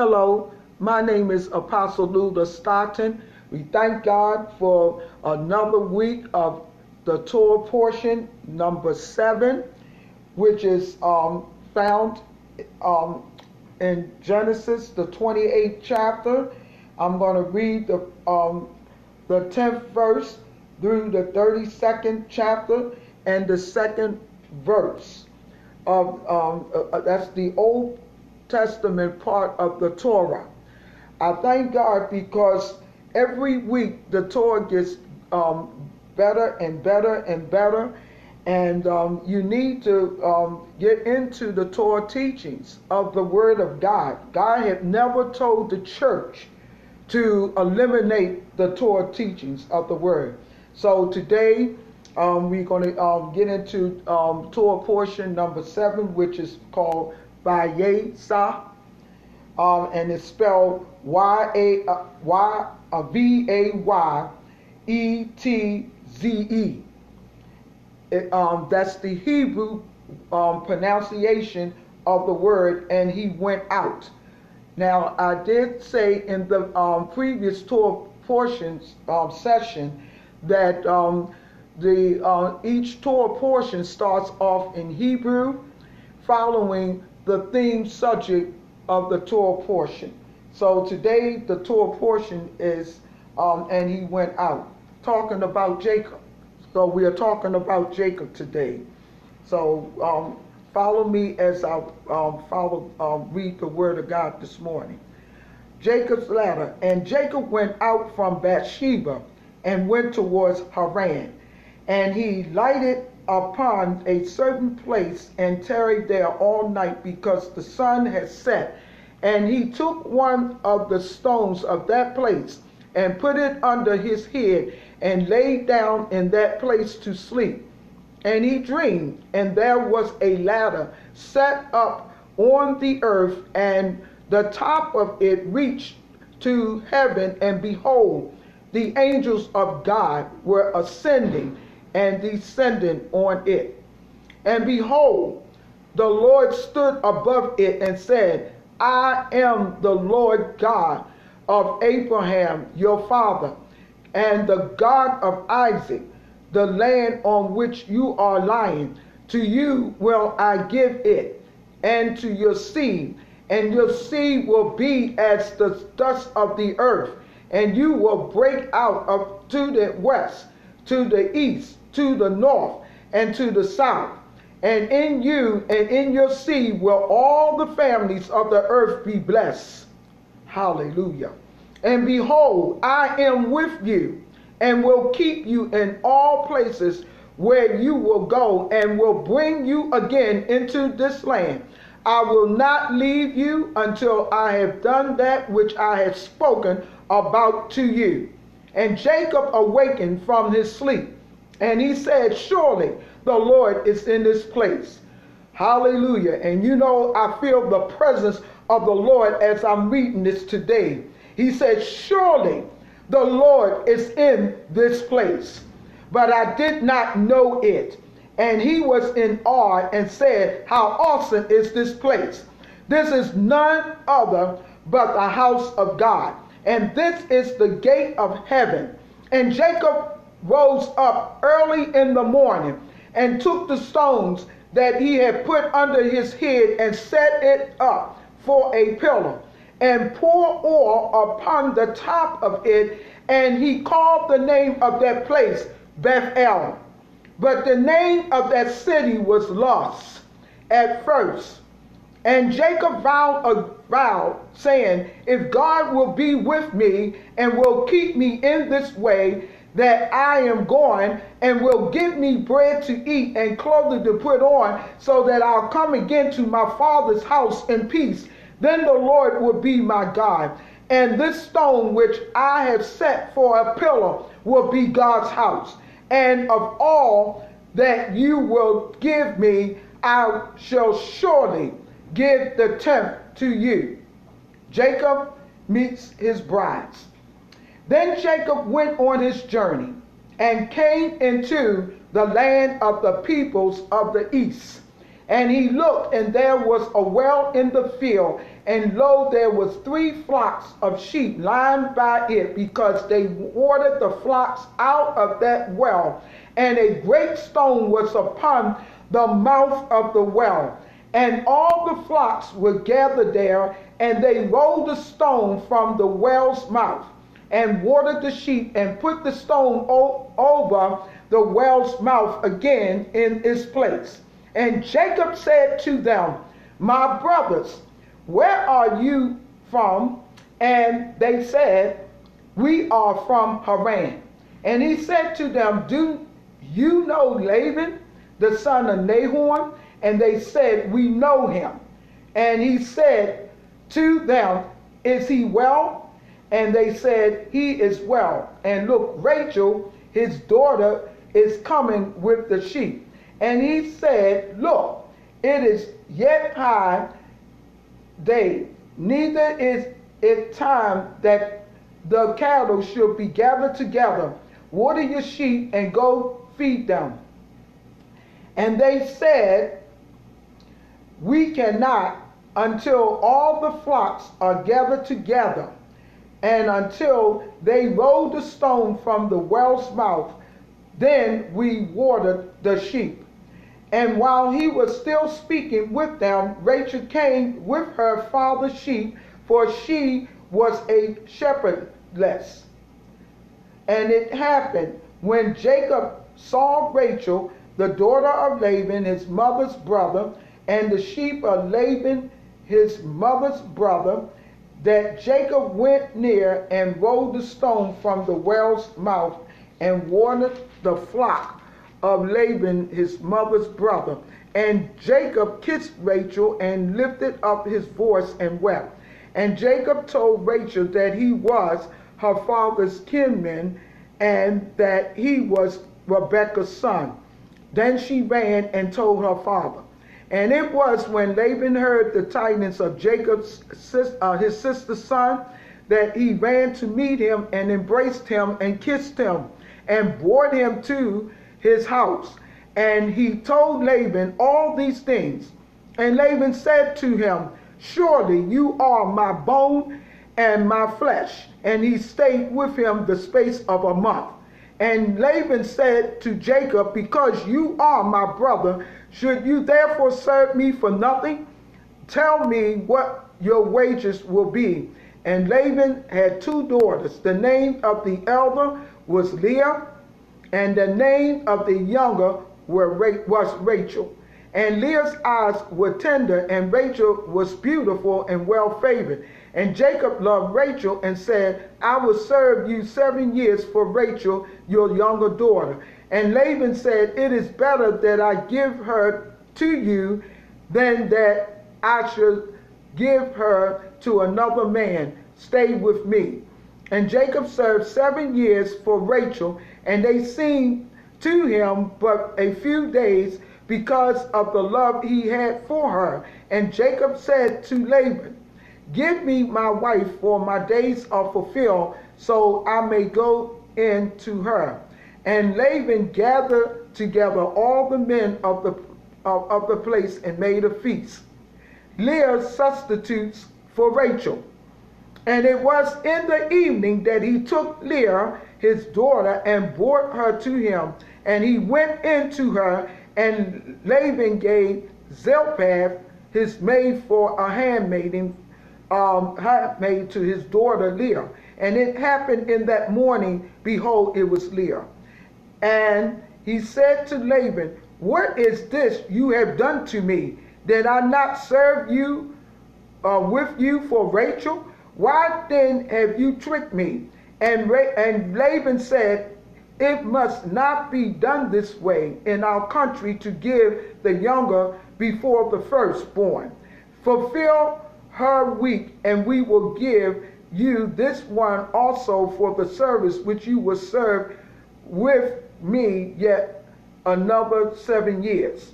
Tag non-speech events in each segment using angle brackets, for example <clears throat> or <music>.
Hello, my name is Apostle Luther Stockton. We thank God for another week of the Torah portion, number seven, which is um, found um, in Genesis, the 28th chapter. I'm going to read the, um, the 10th verse through the 32nd chapter and the second verse of um, uh, uh, that's the Old Testament part of the Torah. I thank God because every week the Torah gets um, better and better and better, and um, you need to um, get into the Torah teachings of the Word of God. God had never told the church to eliminate the Torah teachings of the Word. So today um, we're going to um, get into um, Torah portion number seven, which is called Vayetza, um, and it's spelled Y A Y V A Y E T Z E. Um, that's the Hebrew um, pronunciation of the word, and he went out. Now, I did say in the um, previous Torah portions um, session that um, the uh, each Torah portion starts off in Hebrew, following the theme subject of the Torah portion. So today the Torah portion is, um, and he went out, talking about Jacob. So we are talking about Jacob today. So um, follow me as I um, follow um, read the word of God this morning. Jacob's ladder, and Jacob went out from Bathsheba and went towards Haran. And he lighted upon a certain place and tarried there all night because the sun had set. And he took one of the stones of that place and put it under his head and lay down in that place to sleep. And he dreamed, and there was a ladder set up on the earth, and the top of it reached to heaven, and behold, the angels of God were ascending and descending on it. And behold, the Lord stood above it and said, I am the Lord God of Abraham, your father, and the God of Isaac, the land on which you are lying. To you will I give it, and to your seed, and your seed will be as the dust of the earth, and you will break out of to the west, to the east, to the north, and to the south. And in you and in your seed will all the families of the earth be blessed. Hallelujah. And behold, I am with you and will keep you in all places where you will go and will bring you again into this land. I will not leave you until I have done that which I have spoken about to you. And Jacob awakened from his sleep, and he said, Surely the Lord is in this place. Hallelujah. And you know, I feel the presence of the Lord as I'm reading this today. He said, Surely the Lord is in this place. But I did not know it. And he was in awe and said, How awesome is this place! This is none other but the house of God. And this is the gate of heaven. And Jacob rose up early in the morning and took the stones that he had put under his head and set it up for a pillar and pour oil upon the top of it. And he called the name of that place Bethel. But the name of that city was Luz at first. And Jacob vowed a vow, saying, If God will be with me and will keep me in this way, that I am going and will give me bread to eat and clothing to put on, so that I'll come again to my father's house in peace. Then the Lord will be my God. And this stone which I have set for a pillar will be God's house. And of all that you will give me, I shall surely give the tenth to you. Jacob meets his brides. Then Jacob went on his journey and came into the land of the peoples of the east. And he looked, and there was a well in the field, and lo, there was three flocks of sheep lying by it, because they watered the flocks out of that well. And a great stone was upon the mouth of the well. And all the flocks were gathered there, and they rolled the stone from the well's mouth, and watered the sheep, and put the stone o- over the well's mouth again in its place. And Jacob said to them, My brothers, where are you from? And they said, We are from Haran. And he said to them, Do you know Laban, the son of Nahor? And they said, We know him. And he said to them, Is he well? And they said, He is well. And look, Rachel, his daughter, is coming with the sheep. And he said, Look, it is yet high day, neither is it time that the cattle should be gathered together. Water your sheep and go feed them. And they said, We cannot until all the flocks are gathered together, and until they rolled the stone from the well's mouth, then we watered the sheep. And while he was still speaking with them, Rachel came with her father's sheep, for she was a shepherdess. And it happened when Jacob saw Rachel, the daughter of Laban, his mother's brother, and the sheep of Laban, his mother's brother, that Jacob went near and rolled the stone from the well's mouth and watered the flock of Laban, his mother's brother. And Jacob kissed Rachel and lifted up his voice and wept. And Jacob told Rachel that he was her father's kinman and that he was Rebekah's son. Then she ran and told her father. And it was when Laban heard the tidings of Jacob's uh, his sister's son that he ran to meet him and embraced him and kissed him and brought him to his house. And he told Laban all these things. And Laban said to him, Surely you are my bone and my flesh. And he stayed with him the space of a month. And Laban said to Jacob, Because you are my brother, should you therefore serve me for nothing? Tell me what your wages will be. And Laban had two daughters. The name of the elder was Leah, and the name of the younger was Rachel. And Leah's eyes were tender, and Rachel was beautiful and well favored. And Jacob loved Rachel and said, I will serve you seven years for Rachel, your younger daughter. And Laban said, It is better that I give her to you than that I should give her to another man. Stay with me. And Jacob served seven years for Rachel, and they seemed to him but a few days because of the love he had for her. And Jacob said to Laban, Give me my wife, for my days are fulfilled, so I may go in to her. And Laban gathered together all the men of the, of, of the place and made a feast. Leah substitutes for Rachel. And it was in the evening that he took Leah, his daughter, and brought her to him. And he went into her, and Laban gave Zilpah, his maid, for a handmaiden, um, handmaid to his daughter Leah. And it happened in that morning, behold, it was Leah. And he said to Laban, What is this you have done to me? Did I not serve you uh, with you for Rachel? Why then have you tricked me? And, and Laban said, It must not be done this way in our country to give the younger before the firstborn. Fulfill her week, and we will give you this one also for the service which you will serve with me yet another seven years.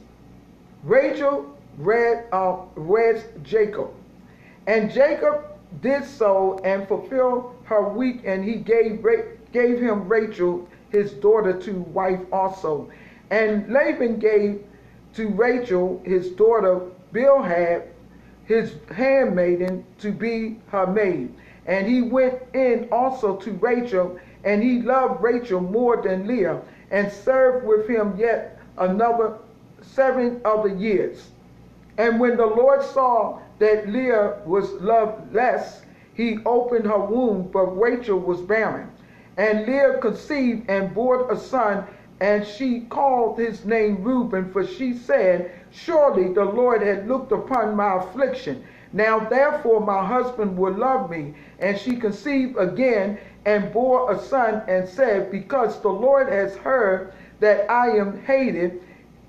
Rachel read, uh, read Jacob. And Jacob did so and fulfilled her week, and he gave, gave him Rachel, his daughter, to wife also. And Laban gave to Rachel his daughter Bilhah his handmaiden to be her maid. And he went in also to Rachel, and he loved Rachel more than Leah, and served with him yet another seven other years. And when the Lord saw that Leah was loved less, he opened her womb, but Rachel was barren. And Leah conceived and bore a son, and she called his name Reuben, for she said, Surely the Lord had looked upon my affliction. Now therefore my husband will love me. And she conceived again and bore a son, and said, Because the Lord has heard that I am hated,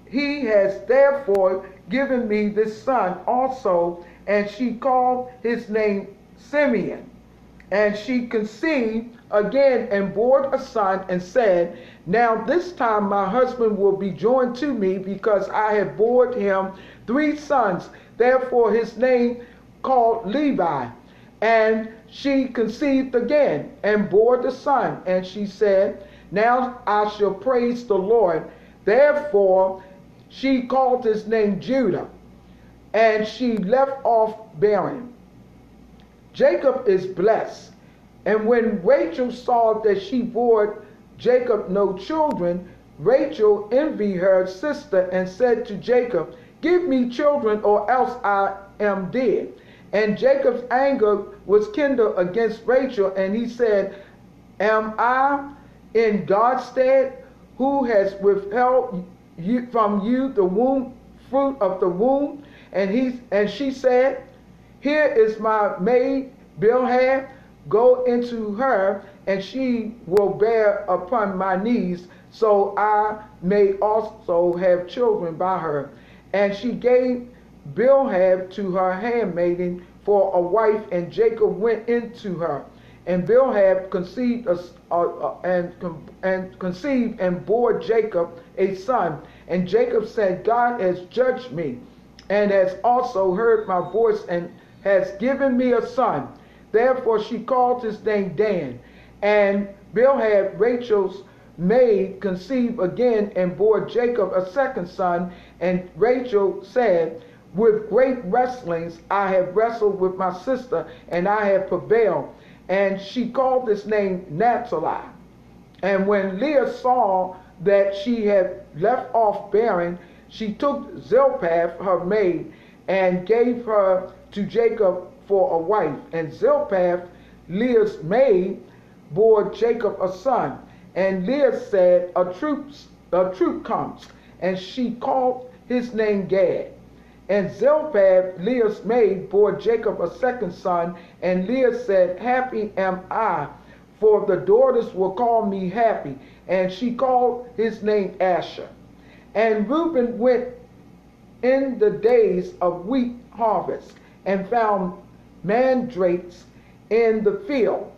he has therefore given me this son also. And she called his name Simeon. And she conceived again and bore a son and said, Now this time my husband will be joined to me because I have borne him three sons. Therefore his name called Levi. And she conceived again and bore the son. And she said, Now I shall praise the Lord. Therefore she called his name Judah. And she left off bearing. Jacob is blessed. And when Rachel saw that she bore Jacob no children, Rachel envied her sister and said to Jacob, Give me children, or else I am dead. And Jacob's anger was kindled against Rachel, and he said, Am I in God's stead, who has withheld you, from you the womb, fruit of the womb? And he and she said, here is my maid Bilhah, go into her, and she will bear upon my knees, so I may also have children by her. And she gave Bilhah to her handmaiden for a wife, and Jacob went into her. And Bilhah conceived a, and, and conceived and bore Jacob a son. And Jacob said, God has judged me, and has also heard my voice, and has given me a son. Therefore she called his name Dan. And Bilhah, Rachel's maid, conceived again and bore Jacob a second son. And Rachel said, With great wrestlings I have wrestled with my sister, and I have prevailed. And she called his name Naphtali. And when Leah saw that she had left off bearing, she took Zilpah, her maid, and gave her to Jacob for a wife. And Zilpah, Leah's maid, bore Jacob a son. And Leah said, A troop, a troop comes. And she called his name Gad. And Zilpah, Leah's maid, bore Jacob a second son. And Leah said, Happy am I, for the daughters will call me happy. And she called his name Asher. And Reuben went in the days of wheat harvest and found mandrakes in the field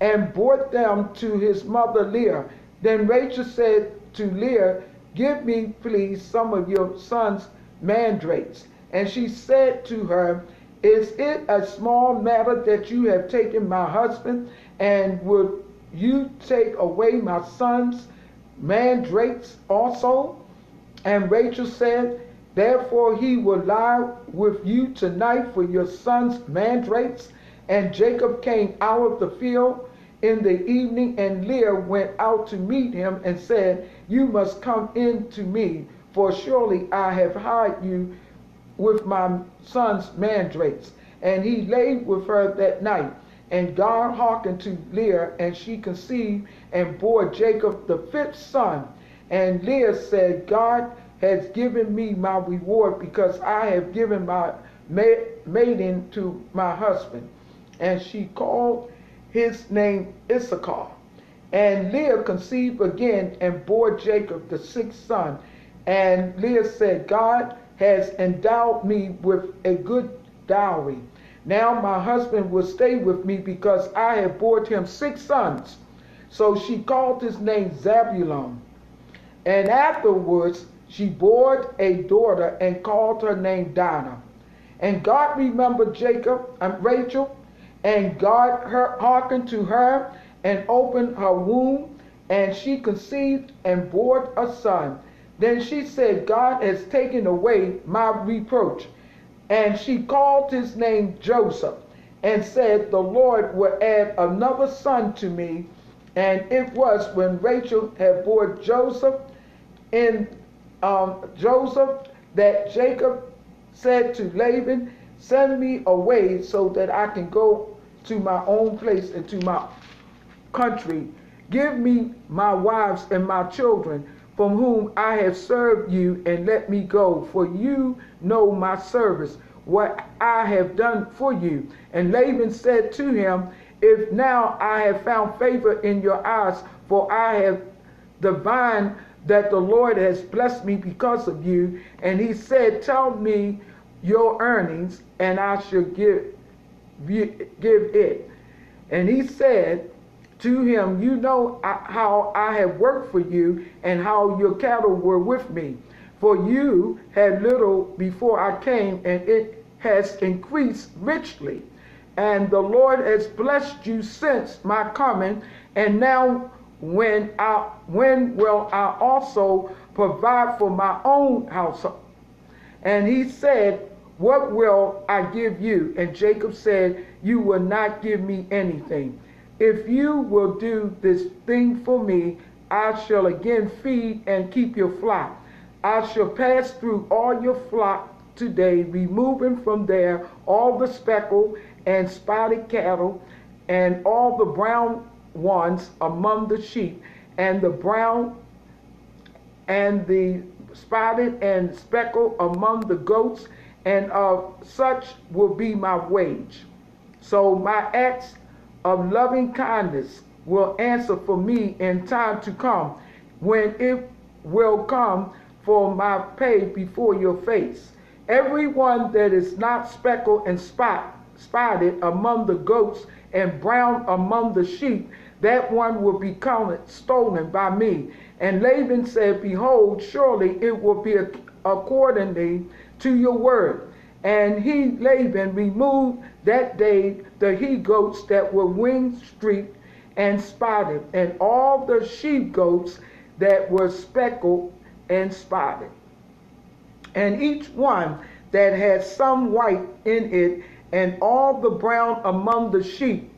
and brought them to his mother Leah. Then Rachel said to Leah, Give me, please, some of your son's mandrakes. And she said to her, Is it a small matter that you have taken my husband, and would you take away my son's mandrakes also? And Rachel said, Therefore he will lie with you tonight for your son's mandrakes. And Jacob came out of the field in the evening, and Leah went out to meet him and said, You must come in to me, for surely I have hired you with my son's mandrakes. And he lay with her that night. And God hearkened to Leah, and she conceived and bore Jacob the fifth son. And Leah said, God has given me my reward because I have given my maiden to my husband. And she called his name Issachar. And Leah conceived again and bore Jacob the sixth son. And Leah said, God has endowed me with a good dowry. Now my husband will stay with me because I have bore him six sons. So she called his name Zebulun. And afterwards she bore a daughter and called her name Dinah. And God remembered Jacob and Rachel, and God hearkened to her and opened her womb, and she conceived and bore a son. Then she said, God has taken away my reproach. And she called his name Joseph and said, The Lord will add another son to me. And it was when Rachel had born Joseph in um, Joseph that Jacob said to Laban, Send me away so that I can go to my own place and to my country. Give me my wives and my children from whom I have served you, and let me go, for you know my service, what I have done for you. And Laban said to him, If now I have found favor in your eyes, for I have divined that the Lord has blessed me because of you. And he said, Tell me your earnings, and I shall give, give it. And he said, to him, You know how I have worked for you and how your cattle were with me. For you had little before I came, and it has increased richly. And the Lord has blessed you since my coming. And now, when I when will I also provide for my own household? And he said, What will I give you? And Jacob said, You will not give me anything. If you will do this thing for me, I shall again feed and keep your flock. I shall pass through all your flock today, removing from there all the speckled and spotted cattle and all the brown ones among the sheep, and the brown and the spotted and speckled among the goats, and of such will be my wage. So my acts of loving kindness will answer for me in time to come, when it will come for my pay before your face. Everyone that is not speckled and spot, spotted among the goats and brown among the sheep, that one will be counted stolen by me. And Laban said, Behold, surely it will be accordingly to your word. And he, Laban, removed that day the he goats that were ring streaked and spotted, and all the she goats that were speckled and spotted. And each one that had some white in it, and all the brown among the sheep,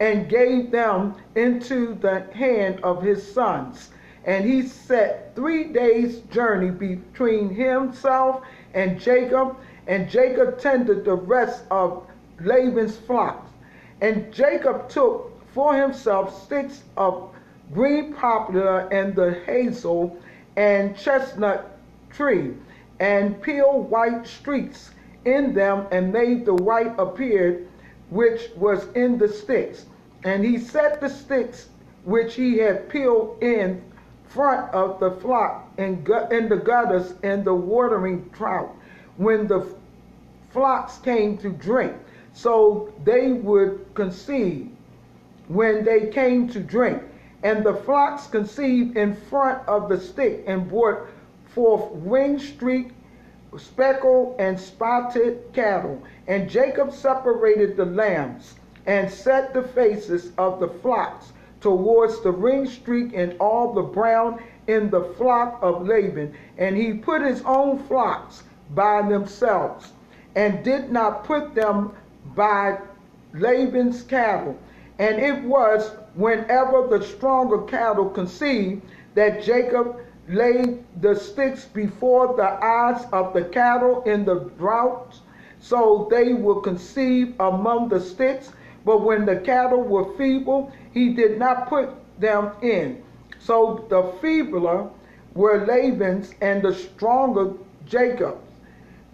and gave them into the hand of his sons. And he set three days' journey between himself and Jacob, and Jacob tended the rest of Laban's flocks. And Jacob took for himself sticks of green poplar and the hazel and chestnut tree, and peeled white streaks in them, and made the white appear which was in the sticks. And he set the sticks which he had peeled in front of the flock in, in the gutters and the watering trough when the flocks came to drink so they would conceive when they came to drink. And the flocks conceived in front of the stick and brought forth ring streaked, speckled, and spotted cattle. And Jacob separated the lambs and set the faces of the flocks towards the ring streak and all the brown in the flock of Laban. And he put his own flocks by themselves and did not put them by Laban's cattle. And it was whenever the stronger cattle conceived that Jacob laid the sticks before the eyes of the cattle in the drought, so they would conceive among the sticks. But when the cattle were feeble, he did not put them in. So the feebler were Laban's and the stronger Jacob's.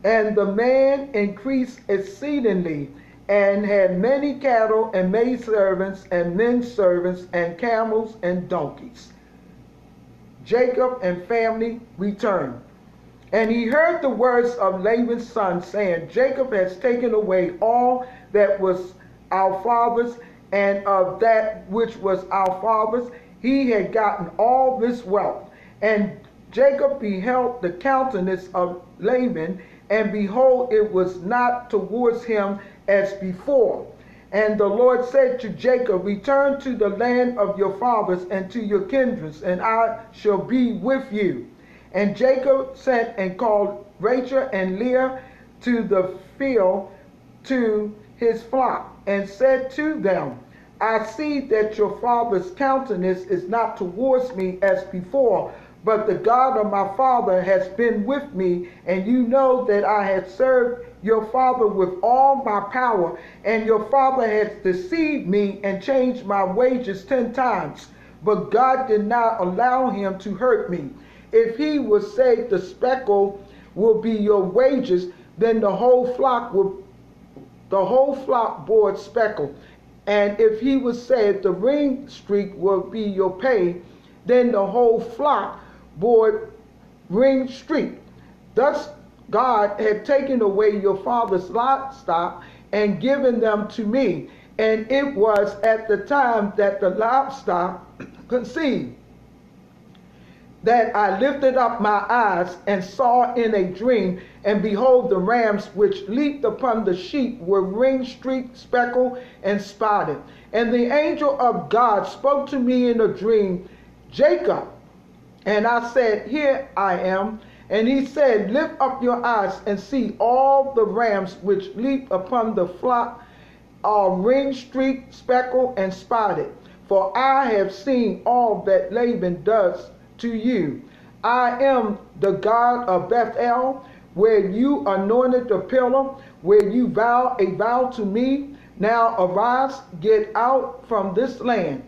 And the man increased exceedingly and had many cattle and maidservants and men servants and camels and donkeys. Jacob and family returned. And he heard the words of Laban's son, saying, Jacob has taken away all that was our father's, and of that which was our father's, he had gotten all this wealth. And Jacob beheld the countenance of Laban, and behold, it was not towards him as before. And the Lord said to Jacob, Return to the land of your fathers and to your kindreds, and I shall be with you. And Jacob sent and called Rachel and Leah to the field to his flock, and said to them, I see that your father's countenance is not towards me as before, but the God of my father has been with me, and you know that I had served your father with all my power, and your father has deceived me and changed my wages ten times. But God did not allow him to hurt me. If he would say the speckle will be your wages, then the whole flock will the whole flock bore speckle. And if he would say the ring streak will be your pay, then the whole flock bore ring Street. Thus God had taken away your father's livestock and given them to me. And it was at the time that the livestock <clears throat> conceived that I lifted up my eyes and saw in a dream, and behold, the rams which leaped upon the sheep were ring streaked, speckled, and spotted. And the angel of God spoke to me in a dream, Jacob. And I said, Here I am. And he said, Lift up your eyes and see all the rams which leap upon the flock are ring streaked, speckled, and spotted. For I have seen all that Laban does to you. I am the God of Bethel, where you anointed the pillar, where you vow a vow to me. Now arise, get out from this land,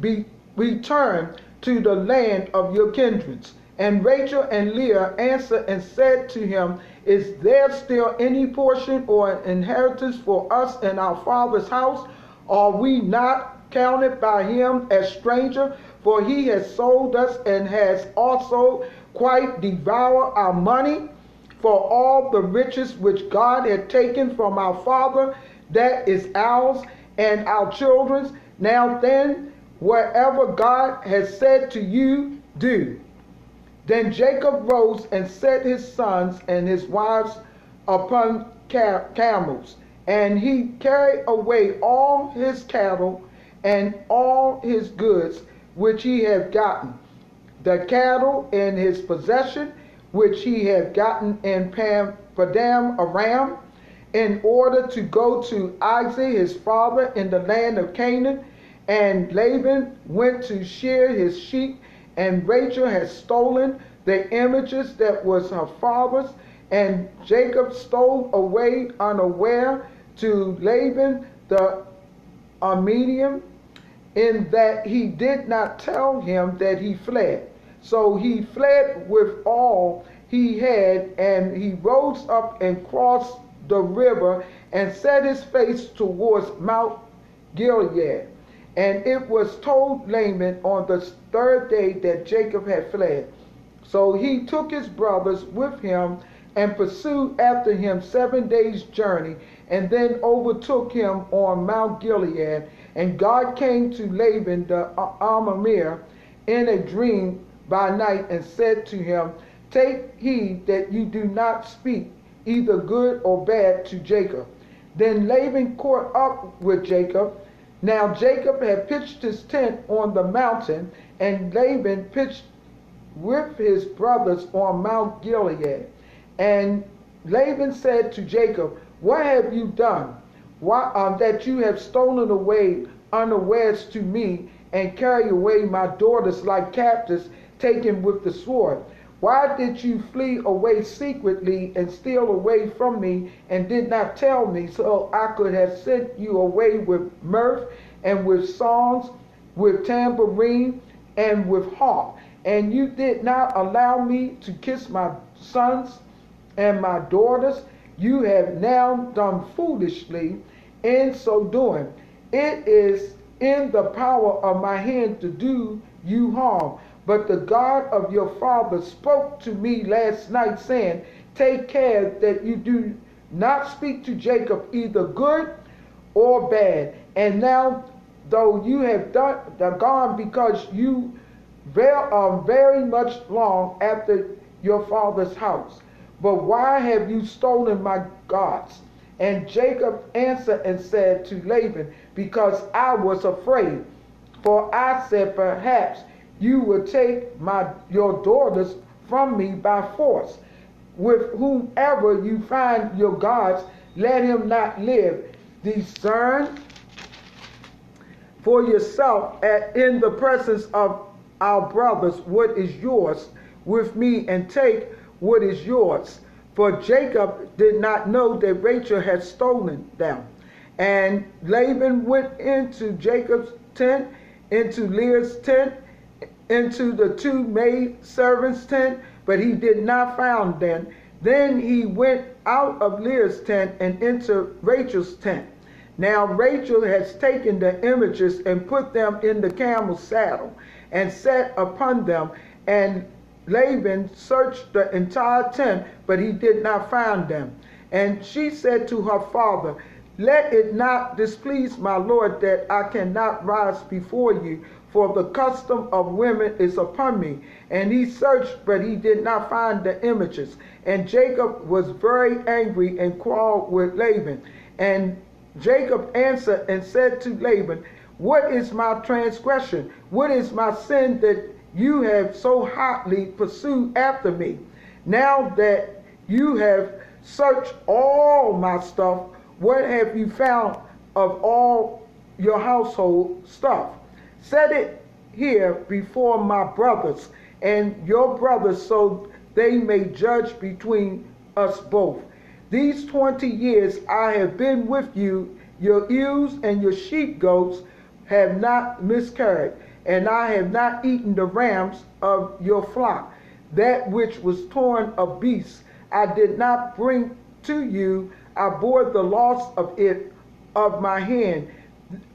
be return to the land of your kindreds. And Rachel and Leah answered and said to him, Is there still any portion or inheritance for us in our father's house? Are we not counted by him as stranger? For he has sold us and has also quite devoured our money for all the riches which God had taken from our father, that is ours and our children's. Now then, whatever God has said to you, do. Then Jacob rose and set his sons and his wives upon camels, and he carried away all his cattle and all his goods which he had gotten, the cattle in his possession which he had gotten in Pam, Padan Aram, in order to go to Isaac his father in the land of Canaan. And Laban went to shear his sheep, and Rachel had stolen the images that was her father's, and Jacob stole away unaware to Laban the Aramean in that he did not tell him that he fled. So he fled with all he had, and he rose up and crossed the river and set his face towards Mount Gilead. And it was told Laban on the third day that Jacob had fled. So he took his brothers with him and pursued after him seven days' journey, and then overtook him on Mount Gilead. And God came to Laban the Aramean in a dream by night and said to him, Take heed that you do not speak either good or bad to Jacob. Then Laban caught up with Jacob. Now Jacob had pitched his tent on the mountain, and Laban pitched with his brothers on Mount Gilead. And Laban said to Jacob, What have you done? Why, uh, that you have stolen away unawares to me and carry away my daughters like captives taken with the sword? Why did you flee away secretly and steal away from me and did not tell me so I could have sent you away with mirth and with songs, with tambourine and with harp? and you did not allow me to kiss my sons and my daughters, you have now done foolishly in so doing. It is in the power of my hand to do you harm. But the God of your father spoke to me last night, saying, Take care that you do not speak to Jacob either good or bad. And now, though you have done, gone because you very, um, very much long after your father's house. But why have you stolen my gods? And Jacob answered and said to Laban, Because I was afraid. For I said, Perhaps you will take my your daughters from me by force. With whomever you find your gods, let him not live. Discern for yourself at, in the presence of our brothers what is yours with me and take what is yours. For Jacob did not know that Rachel had stolen them. And Laban went into Jacob's tent, into Leah's tent, into the two maid servants' tent, but he did not find them. Then he went out of Leah's tent and into Rachel's tent. Now Rachel has taken the images and put them in the camel's saddle and sat upon them. And Laban searched the entire tent, but he did not find them. And she said to her father, Let it not displease my Lord that I cannot rise before you, for the custom of women is upon me. And he searched, but he did not find the images. And Jacob was very angry and quarreled with Laban. And Jacob answered and said to Laban, What is my transgression? What is my sin that you have so hotly pursued after me? Now that you have searched all my stuff, what have you found of all your household stuff? Set it here before my brothers and your brothers so they may judge between us both. These 20 years I have been with you, your ewes and your sheep goats have not miscarried, and I have not eaten the rams of your flock. That which was torn of beasts I did not bring to you, I bore the loss of it of my hand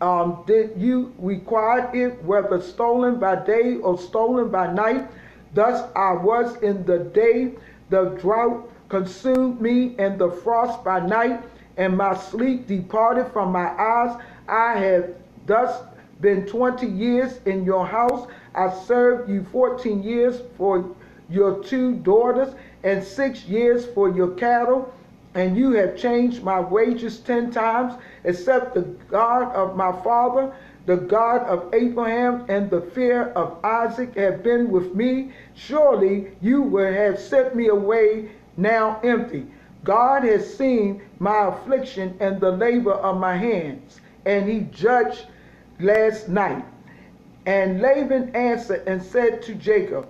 um, did you require it, whether stolen by day or stolen by night? Thus I was in the day, the drought consumed me, and the frost by night, and my sleep departed from my eyes. I have thus been 20 years in your house. I served you 14 years for your two daughters, and six years for your cattle and you have changed my wages ten times, except the God of my father, the God of Abraham, and the fear of Isaac have been with me. Surely you would have sent me away now empty. God has seen my affliction and the labor of my hands, and he judged last night. And Laban answered and said to Jacob,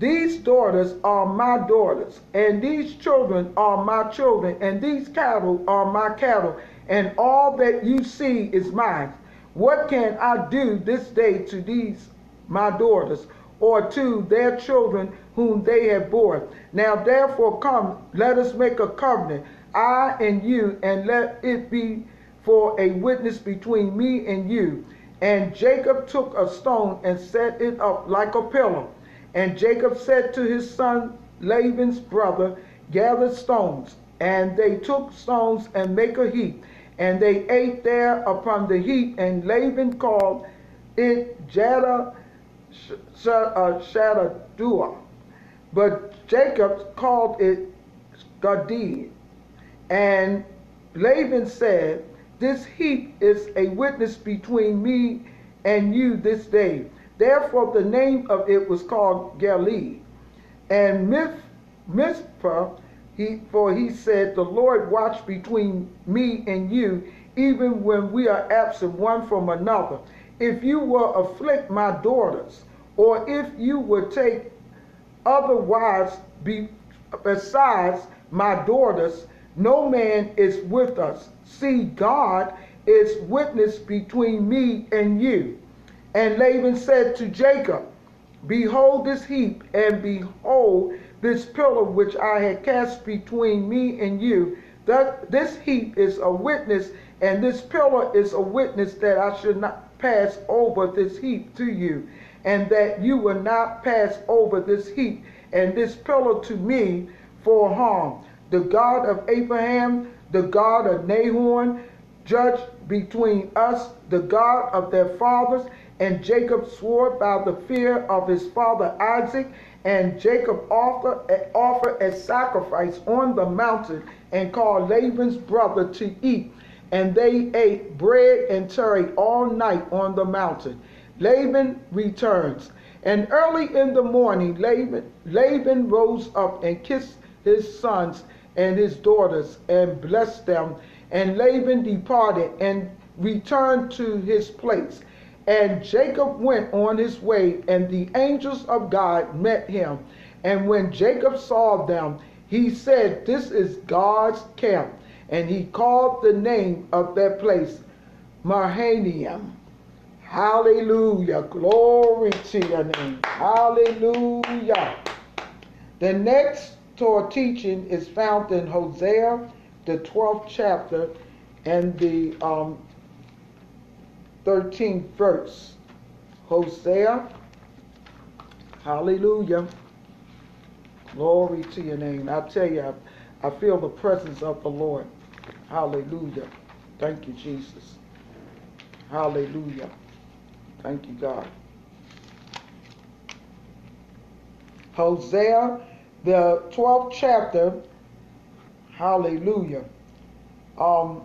these daughters are my daughters, and these children are my children, and these cattle are my cattle, and all that you see is mine. What can I do this day to these my daughters, or to their children whom they have borne? Now therefore come, let us make a covenant, I and you, and let it be for a witness between me and you. And Jacob took a stone and set it up like a pillar. And Jacob said to his son Laban's brother, Gather stones. And they took stones and make a heap. And they ate there upon the heap. And Laban called it Jada uh, Shadadua. But Jacob called it Gadid. And Laban said, This heap is a witness between me and you this day. Therefore, the name of it was called Gilead. And Mizpah, he, for he said, The Lord watch between me and you, even when we are absent one from another. If you will afflict my daughters, or if you will take other wives be, besides my daughters, no man is with us. See, God is witness between me and you. And Laban said to Jacob, Behold this heap, and behold this pillar which I had cast between me and you. That this heap is a witness, and this pillar is a witness that I should not pass over this heap to you, and that you will not pass over this heap and this pillar to me for harm. The God of Abraham, the God of Nahor, judge between us, the God of their fathers, and Jacob swore by the fear of his father Isaac, and Jacob offered, a sacrifice on the mountain and called Laban's brother to eat. And they ate bread and tarried all night on the mountain. Laban returns, And early in the morning, Laban, Laban rose up and kissed his sons and his daughters and blessed them. And Laban departed and returned to his place. And Jacob went on his way, and the angels of God met him. And when Jacob saw them, he said, This is God's camp. And he called the name of that place Mahanaim. Hallelujah. Glory to your name. Hallelujah. The next Torah teaching is found in Hosea, the 12th chapter, and the um, 13th verse. Hosea, hallelujah. Glory to your name. I tell you, I, I feel the presence of the Lord. Hallelujah. Thank you, Jesus. Hallelujah. Thank you, God. Hosea the 12th chapter, hallelujah, um,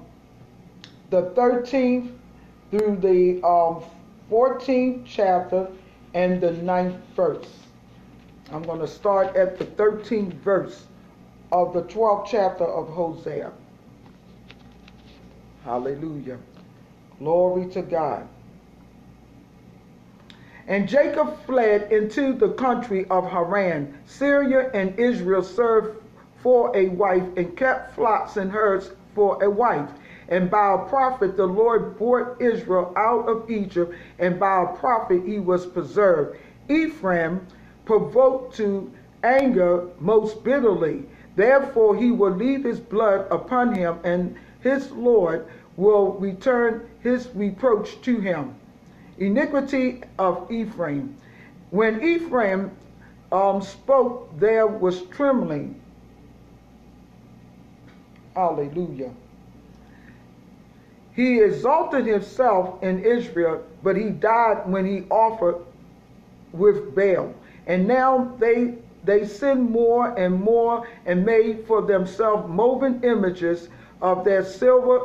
the 13th through the um, 14th chapter and the 9th verse. I'm going to start at the 13th verse of the 12th chapter of Hosea. Hallelujah. Glory to God. And Jacob fled into the country of Haran. Syria and Israel served for a wife and kept flocks and herds for a wife. And by a prophet the Lord brought Israel out of Egypt, and by a prophet he was preserved. Ephraim provoked to anger most bitterly. Therefore he will leave his blood upon him, and his Lord will return his reproach to him iniquity of Ephraim. When Ephraim um, spoke, there was trembling. Hallelujah. He exalted himself in Israel, but he died when he offered with Baal. And now they they sin more and more and made for themselves woven images of their silver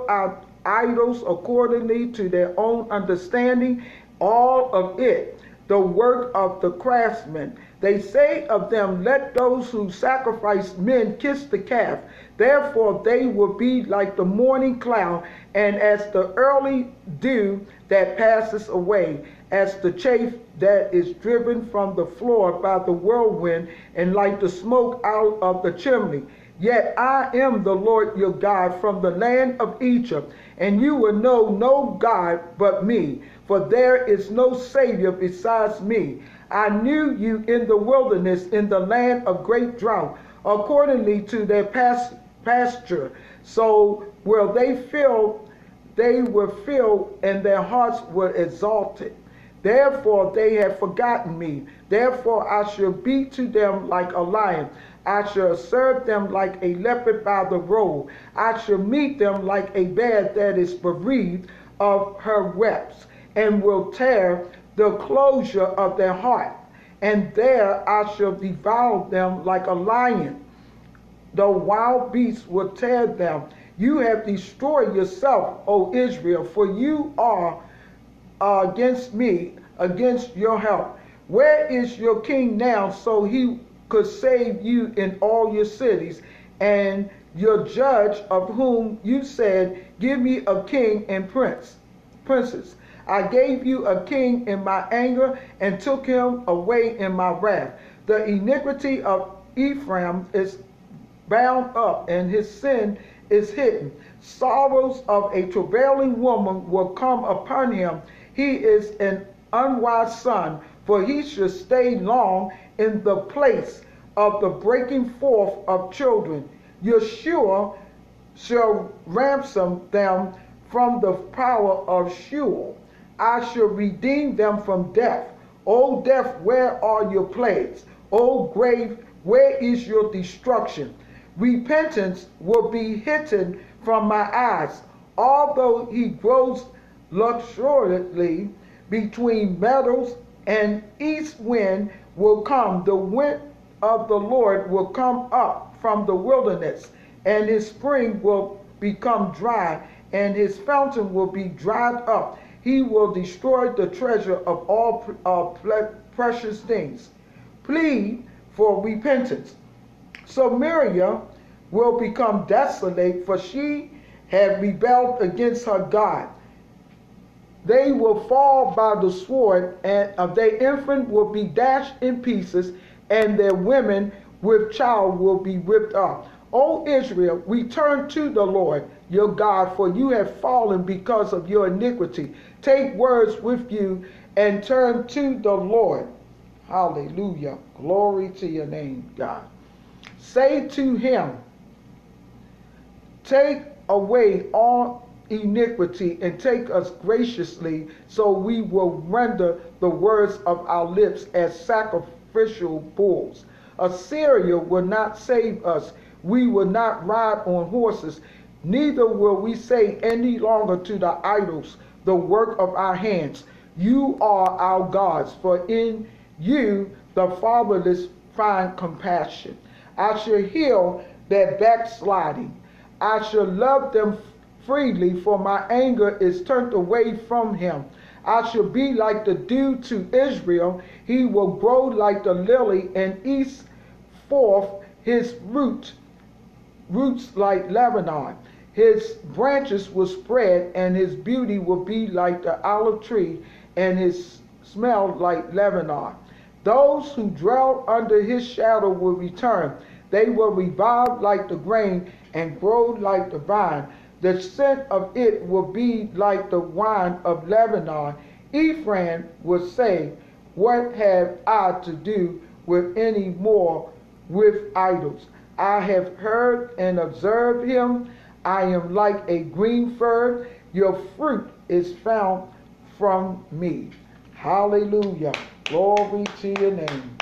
idols accordingly to their own understanding, all of it, the work of the craftsmen. They say of them, Let those who sacrifice men kiss the calf. Therefore they will be like the morning cloud, and as the early dew that passes away, as the chaff that is driven from the floor by the whirlwind, and like the smoke out of the chimney. Yet I am the Lord your God from the land of Egypt, and you will know no God but me for there is no Savior besides me. I knew you in the wilderness, in the land of great drought, accordingly to their past, pasture. So where they filled, they were filled, and their hearts were exalted. Therefore they have forgotten me. Therefore I shall be to them like a lion. I shall serve them like a leopard by the road. I shall meet them like a bear that is bereaved of her whelps and will tear the closure of their heart. And there I shall devour them like a lion. The wild beasts will tear them. You have destroyed yourself, O Israel, for you are uh, against me, against your help. Where is your king now so he could save you in all your cities? And your judge of whom you said, Give me a king and prince, princes. I gave you a king in my anger and took him away in my wrath. The iniquity of Ephraim is bound up and his sin is hidden. Sorrows of a travailing woman will come upon him. He is an unwise son, for he should stay long in the place of the breaking forth of children. Yeshua shall ransom them from the power of Sheol. I shall redeem them from death. O death, where are your plagues? O grave, where is your destruction? Repentance will be hidden from my eyes. Although he grows luxuriantly between metals, and east wind will come. The wind of the Lord will come up from the wilderness, and his spring will become dry, and his fountain will be dried up he will destroy the treasure of all uh, precious things. Plead for repentance. Samaria will become desolate, for she had rebelled against her God. They will fall by the sword, and of their infant will be dashed in pieces, and their women with child will be ripped off. O Israel, return to the Lord your God, for you have fallen because of your iniquity. Take words with you and turn to the Lord. Hallelujah. Glory to your name, God. Say to him, Take away all iniquity and take us graciously, so we will render the words of our lips as sacrificial bulls. Assyria will not save us. We will not ride on horses, neither will we say any longer to the idols, the work of our hands, You are our gods, for in you the fatherless find compassion. I shall heal their backsliding. I shall love them freely, for my anger is turned away from him. I shall be like the dew to Israel. He will grow like the lily and east forth his root, roots like Lebanon. His branches will spread, and his beauty will be like the olive tree, and his smell like Lebanon. Those who dwell under his shadow will return. They will revive like the grain and grow like the vine. The scent of it will be like the wine of Lebanon. Ephraim will say, What have I to do with any more with idols? I have heard and observed him. I am like a green fir. Your fruit is found from me. Hallelujah. Glory to your name.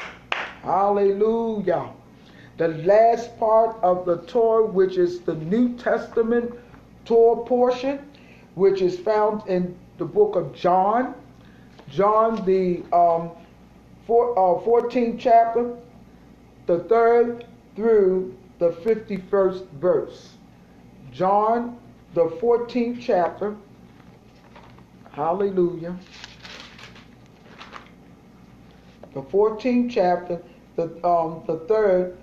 Hallelujah. The last part of the Torah, which is the New Testament Torah portion, which is found in the book of John. John, the um, four, uh, 14th chapter, the third through the 51st verse. John, the 14th chapter. Hallelujah. The 14th chapter, the, um, the third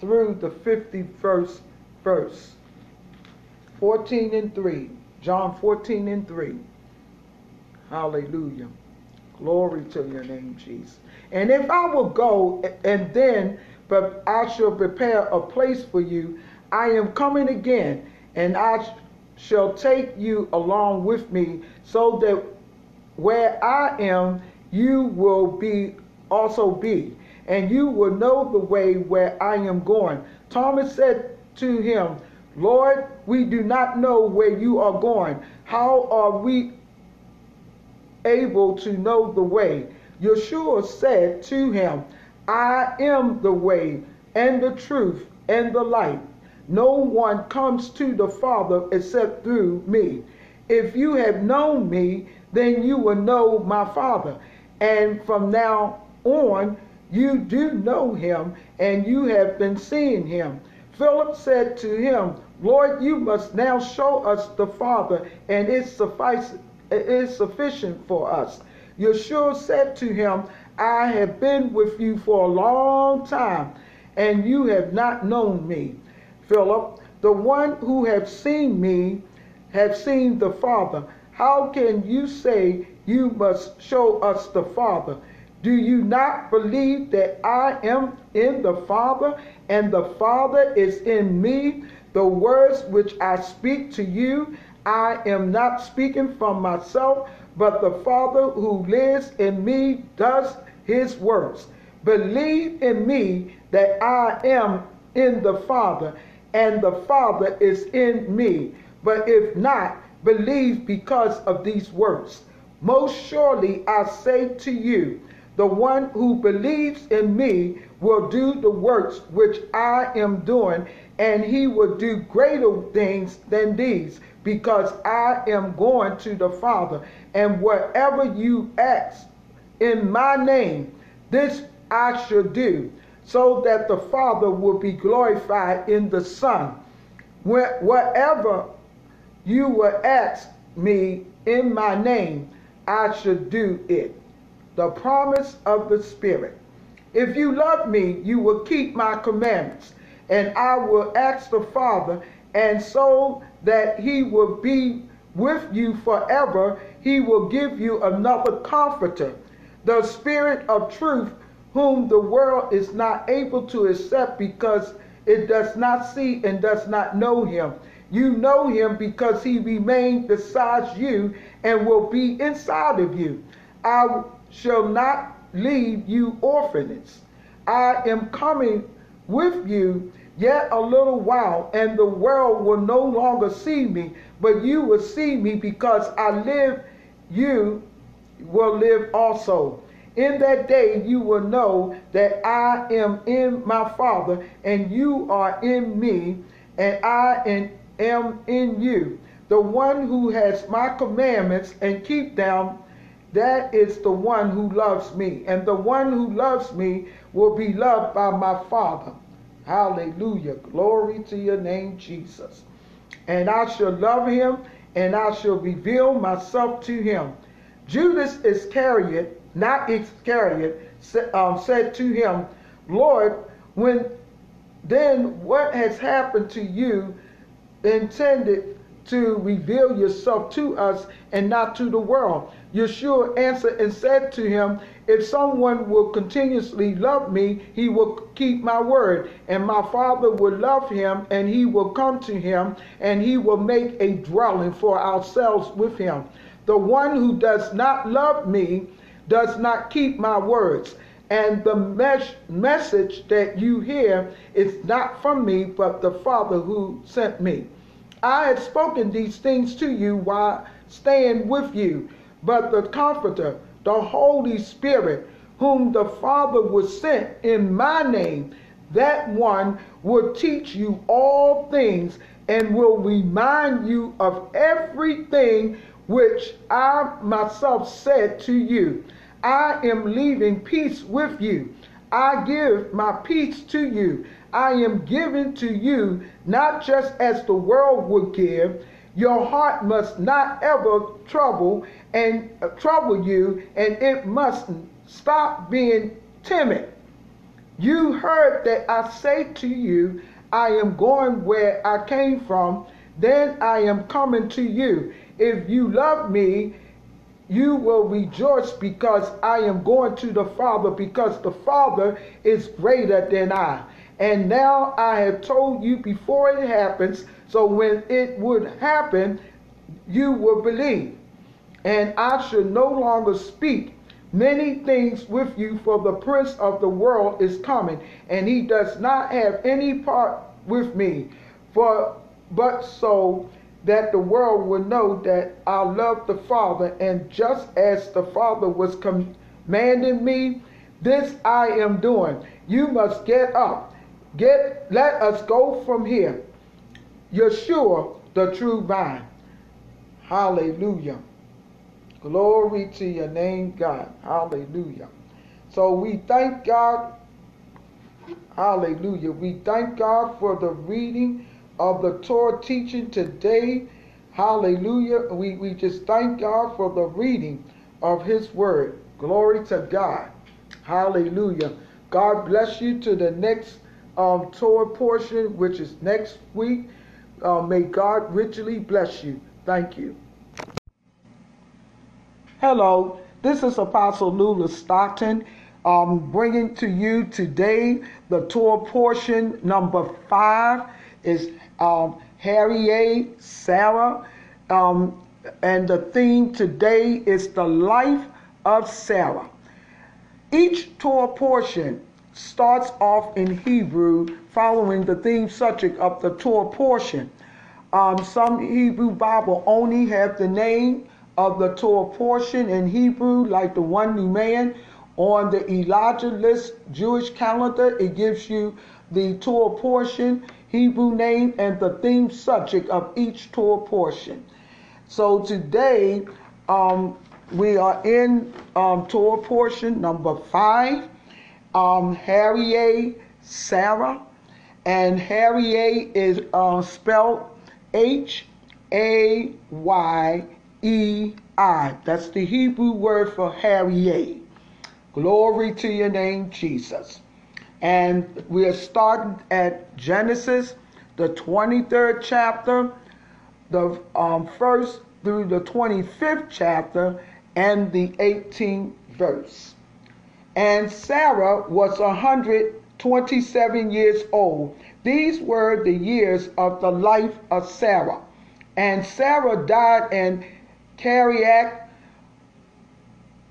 through the 51st verse. 14 and 3. John 14 and 3. Hallelujah. Glory to your name, Jesus. And if I will go and then, but I shall prepare a place for you, I am coming again, and I shall take you along with me, so that where I am, you will be also be, and you will know the way where I am going. Thomas said to him, Lord, we do not know where you are going. How are we able to know the way? Yeshua said to him, I am the way and the truth and the light. No one comes to the Father except through me. If you have known me, then you will know my Father. And from now on, you do know him, and you have been seeing him. Philip said to him, Lord, you must now show us the Father, and it, suffice, it is sufficient for us. Yeshua said to him, I have been with you for a long time, and you have not known me. Philip, the one who have seen me have seen the Father. How can you say you must show us the Father? Do you not believe that I am in the Father and the Father is in me? The words which I speak to you, I am not speaking from myself, but the Father who lives in me does his works. Believe in me that I am in the Father and the Father is in me. But if not, believe because of these words. Most surely I say to you, the one who believes in me will do the works which I am doing, and he will do greater things than these, because I am going to the Father. And whatever you ask in my name, this I shall do so that the Father will be glorified in the Son. Whatever you will ask me in my name, I shall do it. The promise of the Spirit. If you love me, you will keep my commandments, and I will ask the Father, and so that he will be with you forever, he will give you another comforter, the Spirit of truth, whom the world is not able to accept because it does not see and does not know him. You know him because he remained beside you and will be inside of you. I shall not leave you orphans. I am coming with you yet a little while, and the world will no longer see me, but you will see me because I live, you will live also. In that day you will know that I am in my Father, and you are in me, and I am in you. The one who has my commandments and keep them that is the one who loves me. And the one who loves me will be loved by my Father. Hallelujah. Glory to your name, Jesus. And I shall love him, and I shall reveal myself to him. Judas Iscariot, not Iscariot, um, said to him, Lord, when then what has happened to you intended to reveal yourself to us and not to the world. Yeshua answered and said to him, If someone will continuously love me, he will keep my word, and my Father will love him, and he will come to him, and he will make a dwelling for ourselves with him. The one who does not love me does not keep my words. And the mes- message that you hear is not from me, but the Father who sent me. I have spoken these things to you while staying with you. But the Comforter, the Holy Spirit, whom the Father will send in my name, that one will teach you all things and will remind you of everything which I myself said to you. I am leaving peace with you. I give my peace to you. I am giving to you not just as the world would give. Your heart must not ever trouble and uh, trouble you, and it must stop being timid. You heard that I say to you, I am going where I came from, then I am coming to you. If you love me, you will rejoice because I am going to the Father, because the Father is greater than I. And now I have told you before it happens, so when it would happen, you will believe. And I should no longer speak many things with you, for the prince of the world is coming, and he does not have any part with me. For but so that the world will know that I love the Father, and just as the Father was commanding me, this I am doing. You must get up Get, let us go from here. Yeshua, the true vine. Hallelujah. Glory to your name, God. Hallelujah. So we thank God. Hallelujah. We thank God for the reading of the Torah teaching today. Hallelujah. We, we just thank God for the reading of his word. Glory to God. Hallelujah. God bless you to the next um, Torah portion, which is next week. Uh, may God richly bless you. Thank you. Hello, this is Apostle Lula Stockton. Um, bringing to you today the Torah portion number five is um, Chayei Sarah. Um, and the theme today is the life of Sarah. Each Torah portion starts off in Hebrew following the theme subject of the Torah portion. Um, some Hebrew Bible only have the name of the Torah portion in Hebrew, like the one new man. On the Elijah list Jewish calendar, it gives you the Torah portion, Hebrew name, and the theme subject of each Torah portion. So today, um, we are in um, Torah portion number five um, Chayei Sarah, and Chayei is uh, spelled H A Y E I. That's the Hebrew word for Chayei. Glory to your name, Jesus. And we are starting at Genesis, the 23rd chapter, the um, first through the 25th chapter, and the 18th verse. And Sarah was 127 years old. These were the years of the life of Sarah. And Sarah died in Kiriath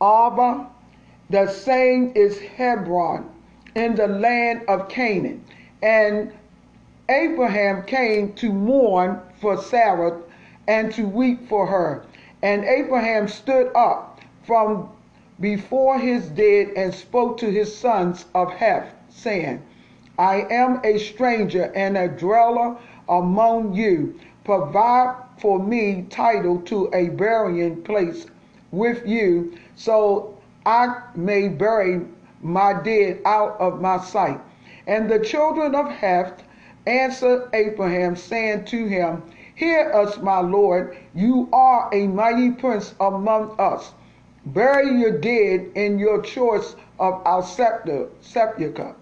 Arba. The same is Hebron in the land of Canaan. And Abraham came to mourn for Sarah and to weep for her. And Abraham stood up from before his dead and spoke to his sons of Heth, saying, I am a stranger and a dweller among you. Provide for me title to a burying place with you, so I may bury my dead out of my sight. And the children of Heth answered Abraham, saying to him, Hear us, my Lord, you are a mighty prince among us. Bury your dead in your choice of our sepulchre.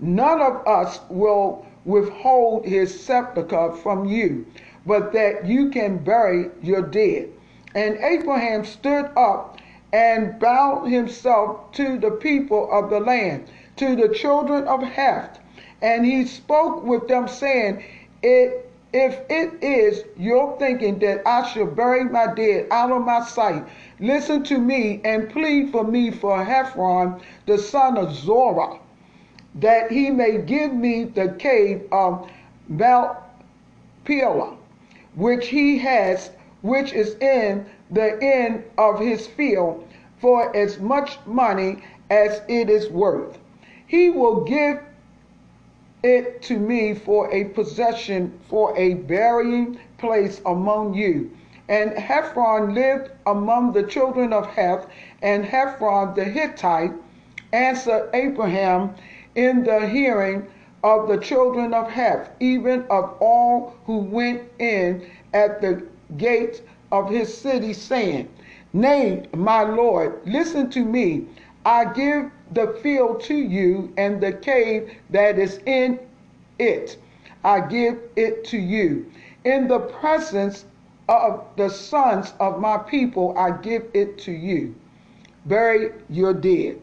None of us will withhold his sepulchre from you, but that you can bury your dead. And Abraham stood up and bowed himself to the people of the land, to the children of Heth. And he spoke with them, saying, It if it is your thinking that I should bury my dead out of my sight, listen to me and plead for me for Hepharon, the son of Zorah, that he may give me the cave of Machpelah, which he has, which is in the end of his field, for as much money as it is worth. He will give it to me for a possession, for a burying place among you. And Hepharon lived among the children of Heth, and Hepharon the Hittite answered Abraham in the hearing of the children of Heth, even of all who went in at the gate of his city, saying, Nay, my Lord, listen to me. I give the field to you, and the cave that is in it. I give it to you. In the presence of the sons of my people, I give it to you. Bury your dead.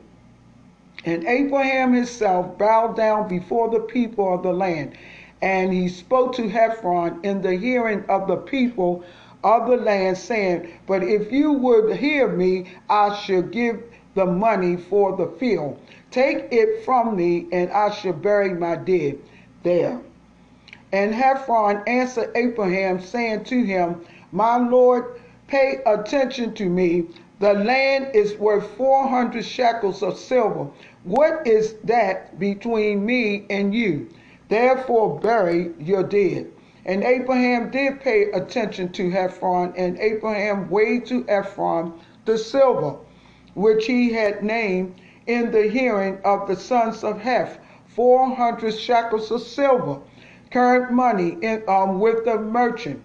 And Abraham himself bowed down before the people of the land, and he spoke to Hepharon in the hearing of the people of the land, saying, But if you would hear me, I should give the money for the field. Take it from me, and I shall bury my dead there. And Hepharon answered Abraham, saying to him, My Lord, pay attention to me. The land is worth 400 shekels of silver. What is that between me and you? Therefore, bury your dead. And Abraham did pay attention to Hepharon, and Abraham weighed to Ephron the silver, which he had named in the hearing of the sons of Heth, 400 shekels of silver, current money in, um, with the merchant,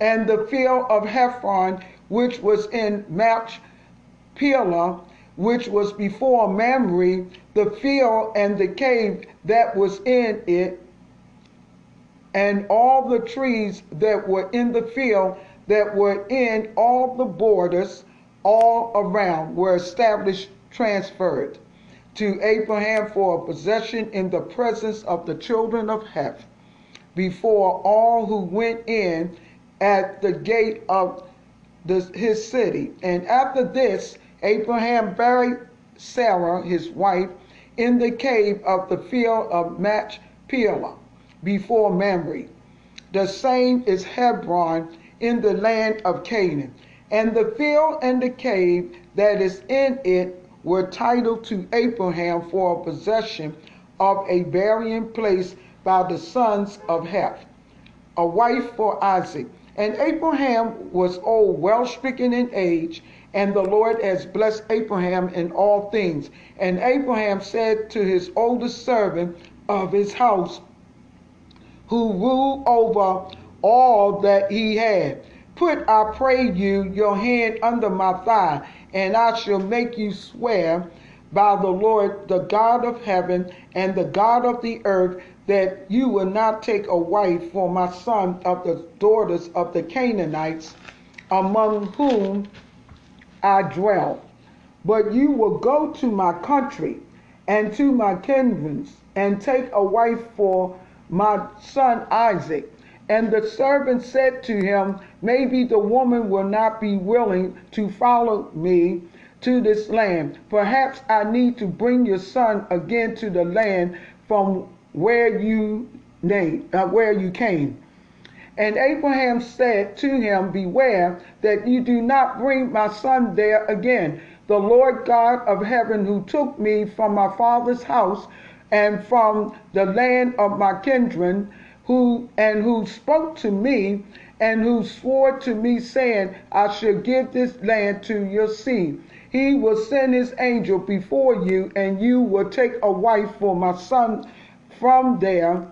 and the field of Hepharon, which was in Machpelah, which was before Mamre, the field and the cave that was in it, and all the trees that were in the field that were in all the borders all around were established, transferred to Abraham for a possession in the presence of the children of Heth, before all who went in at the gate of the, his city. And after this, Abraham buried Sarah, his wife, in the cave of the field of Machpelah, before Mamre. The same is Hebron in the land of Canaan. And the field and the cave that is in it were titled to Abraham for a possession of a burying place by the sons of Heth, a wife for Isaac. And Abraham was old, well stricken in age, and the Lord has blessed Abraham in all things. And Abraham said to his oldest servant of his house, who ruled over all that he had, Put, I pray you, your hand under my thigh and I shall make you swear by the Lord, the God of heaven and the God of the earth, that you will not take a wife for my son of the daughters of the Canaanites, among whom I dwell. But you will go to my country and to my kindreds, and take a wife for my son Isaac. And the servant said to him, Maybe the woman will not be willing to follow me to this land. Perhaps I need to bring your son again to the land from where you name, uh, where you came. And Abraham said to him, Beware that you do not bring my son there again. The Lord God of heaven, who took me from my father's house and from the land of my kindred, who and who spoke to me and who swore to me, saying, I shall give this land to your seed. He will send his angel before you, and you will take a wife for my son from there.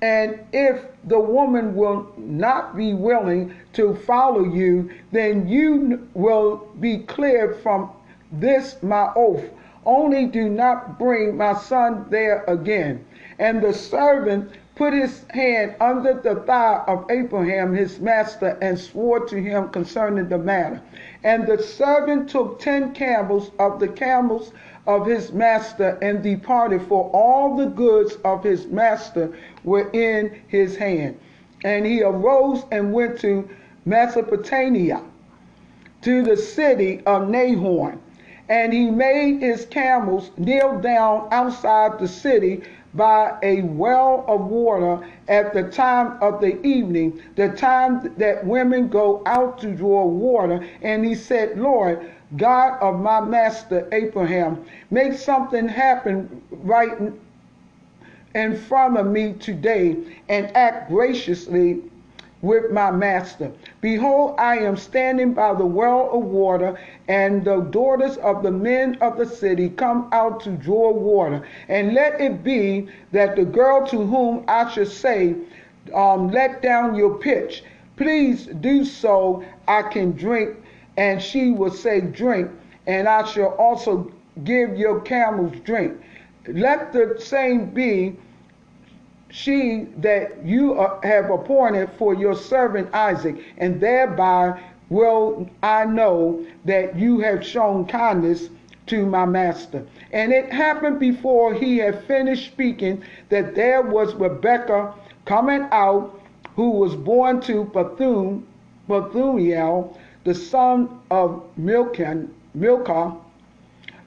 And if the woman will not be willing to follow you, then you will be cleared from this my oath. Only do not bring my son there again. And the servant put his hand under the thigh of Abraham, his master, and swore to him concerning the matter. And the servant took ten camels of the camels of his master and departed, for all the goods of his master were in his hand. And he arose and went to Mesopotamia, to the city of Nahor. And he made his camels kneel down outside the city by a well of water at the time of the evening, the time that women go out to draw water. And he said, Lord, God of my master Abraham, make something happen right in front of me today and act graciously with my master. Behold, I am standing by the well of water, and the daughters of the men of the city come out to draw water. And let it be that the girl to whom I shall say, um, Let down your pitch, please do so, I can drink. And she will say, Drink, and I shall also give your camels drink. Let the same be she that you have appointed for your servant Isaac, and thereby will I know that you have shown kindness to my master. And it happened before he had finished speaking that there was Rebekah coming out, who was born to Bethune, Bethuel, the son of Milcah, Milcah,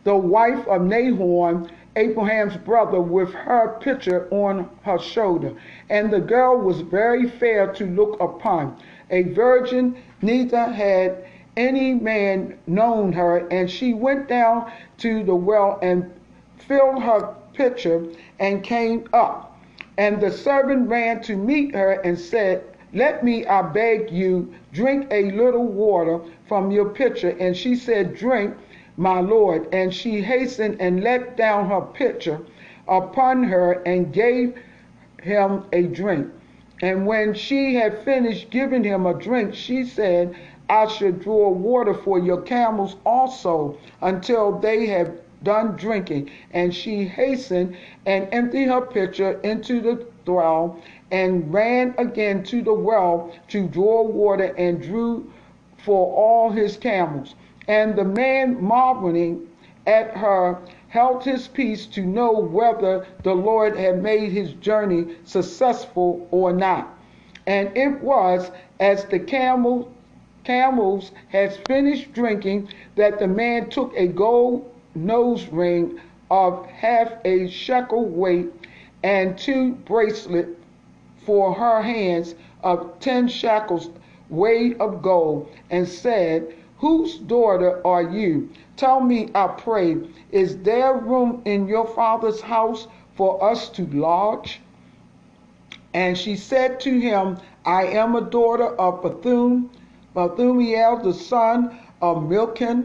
the wife of Nahor, Abraham's brother with her pitcher on her shoulder. And the girl was very fair to look upon, a virgin, neither had any man known her. And she went down to the well and filled her pitcher and came up. And the servant ran to meet her and said, Let me, I beg you, drink a little water from your pitcher. And she said, Drink my Lord. And she hastened and let down her pitcher upon her and gave him a drink. And when she had finished giving him a drink, she said, I should draw water for your camels also until they have done drinking. And she hastened and emptied her pitcher into the well and ran again to the well to draw water and drew for all his camels. And the man marveling at her held his peace to know whether the Lord had made his journey successful or not. And it was as the camel, camels had finished drinking that the man took a gold nose ring of half a shekel weight and two bracelets for her hands of ten shekels weight of gold and said, Whose daughter are you? Tell me, I pray, is there room in your father's house for us to lodge? And she said to him, I am a daughter of Bethune, Bethuel, the son of Milcah,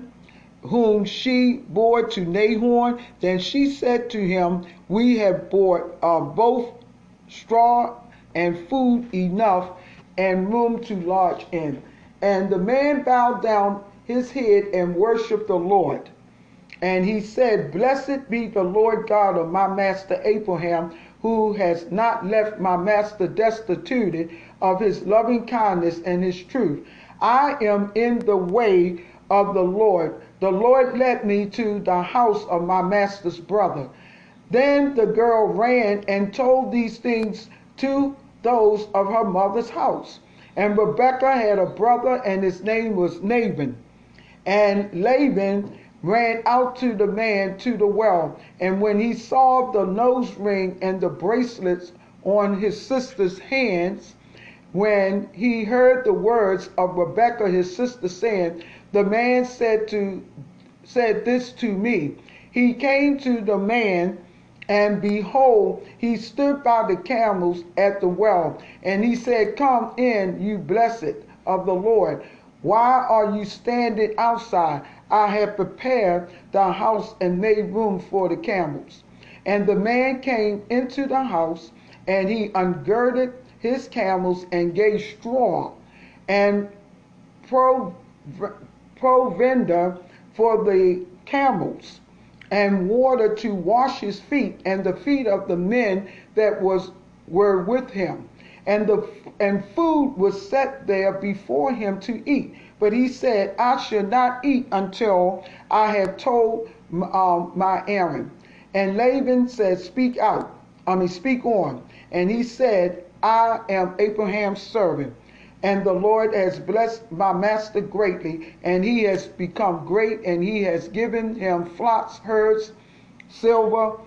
whom she bore to Nahor. Then she said to him, We have bought uh, both straw and food enough and room to lodge in. And the man bowed down his head and worshiped the Lord. And he said, Blessed be the Lord God of my master Abraham, who has not left my master destitute of his loving kindness and his truth. I am in the way of the Lord. The Lord led me to the house of my master's brother. Then the girl ran and told these things to those of her mother's house. And Rebekah had a brother, and his name was Laban. And Laban ran out to the man to the well. And when he saw the nose ring and the bracelets on his sister's hands, when he heard the words of Rebekah his sister saying, the man said to said this to me. He came to the man, and behold, he stood by the camels at the well, and he said, Come in, you blessed of the Lord. Why are you standing outside? I have prepared the house and made room for the camels. And the man came into the house, and he ungirded his camels and gave straw and provender for the camels and water to wash his feet and the feet of the men that was were with him and the and food was set there before him to eat but he said, I shall not eat until I have told um, my Aaron. And Laban said, Speak out. I mean, speak on. And he said, I am Abraham's servant. And the Lord has blessed my master greatly, and he has become great, and he has given him flocks, herds, silver,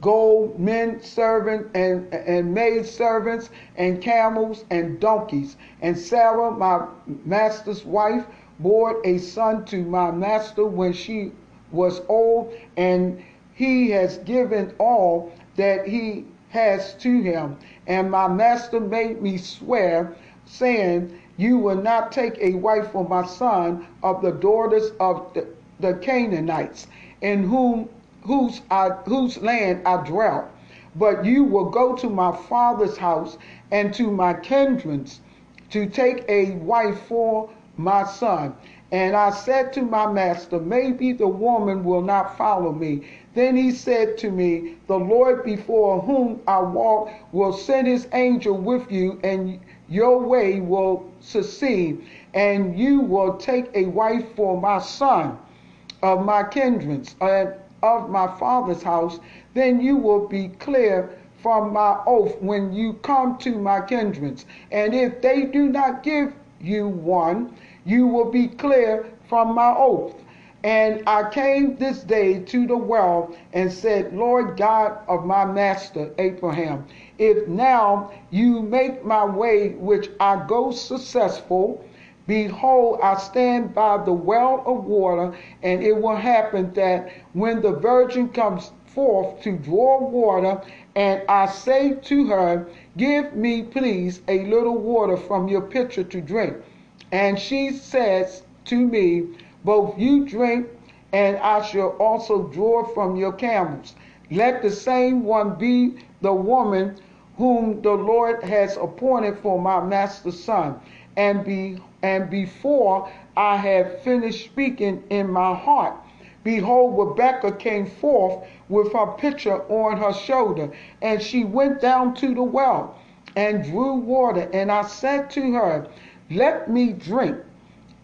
gold, men servants and, and maid servants, and camels and donkeys. And Sarah, my master's wife, bore a son to my master when she was old, and he has given all that he has to him. And my master made me swear, saying, You will not take a wife for my son of the daughters of the, the Canaanites, in whom whose, I, whose land I dwelt. But you will go to my father's house and to my kindreds to take a wife for my son. And I said to my master, Maybe the woman will not follow me. Then he said to me, The Lord before whom I walk will send his angel with you, and your way will succeed, and you will take a wife for my son of my kindreds. And of my father's house, then you will be clear from my oath when you come to my kindreds. And if they do not give you one, you will be clear from my oath. And I came this day to the well and said, Lord God of my master Abraham, if now you make my way which I go successful, Behold, I stand by the well of water, and it will happen that when the virgin comes forth to draw water, and I say to her, Give me, please, a little water from your pitcher to drink. And she says to me, Both you drink, and I shall also draw from your camels. Let the same one be the woman whom the Lord has appointed for my master's son. And be and before I had finished speaking in my heart, behold, Rebekah came forth with her pitcher on her shoulder, and she went down to the well and drew water. And I said to her, Let me drink,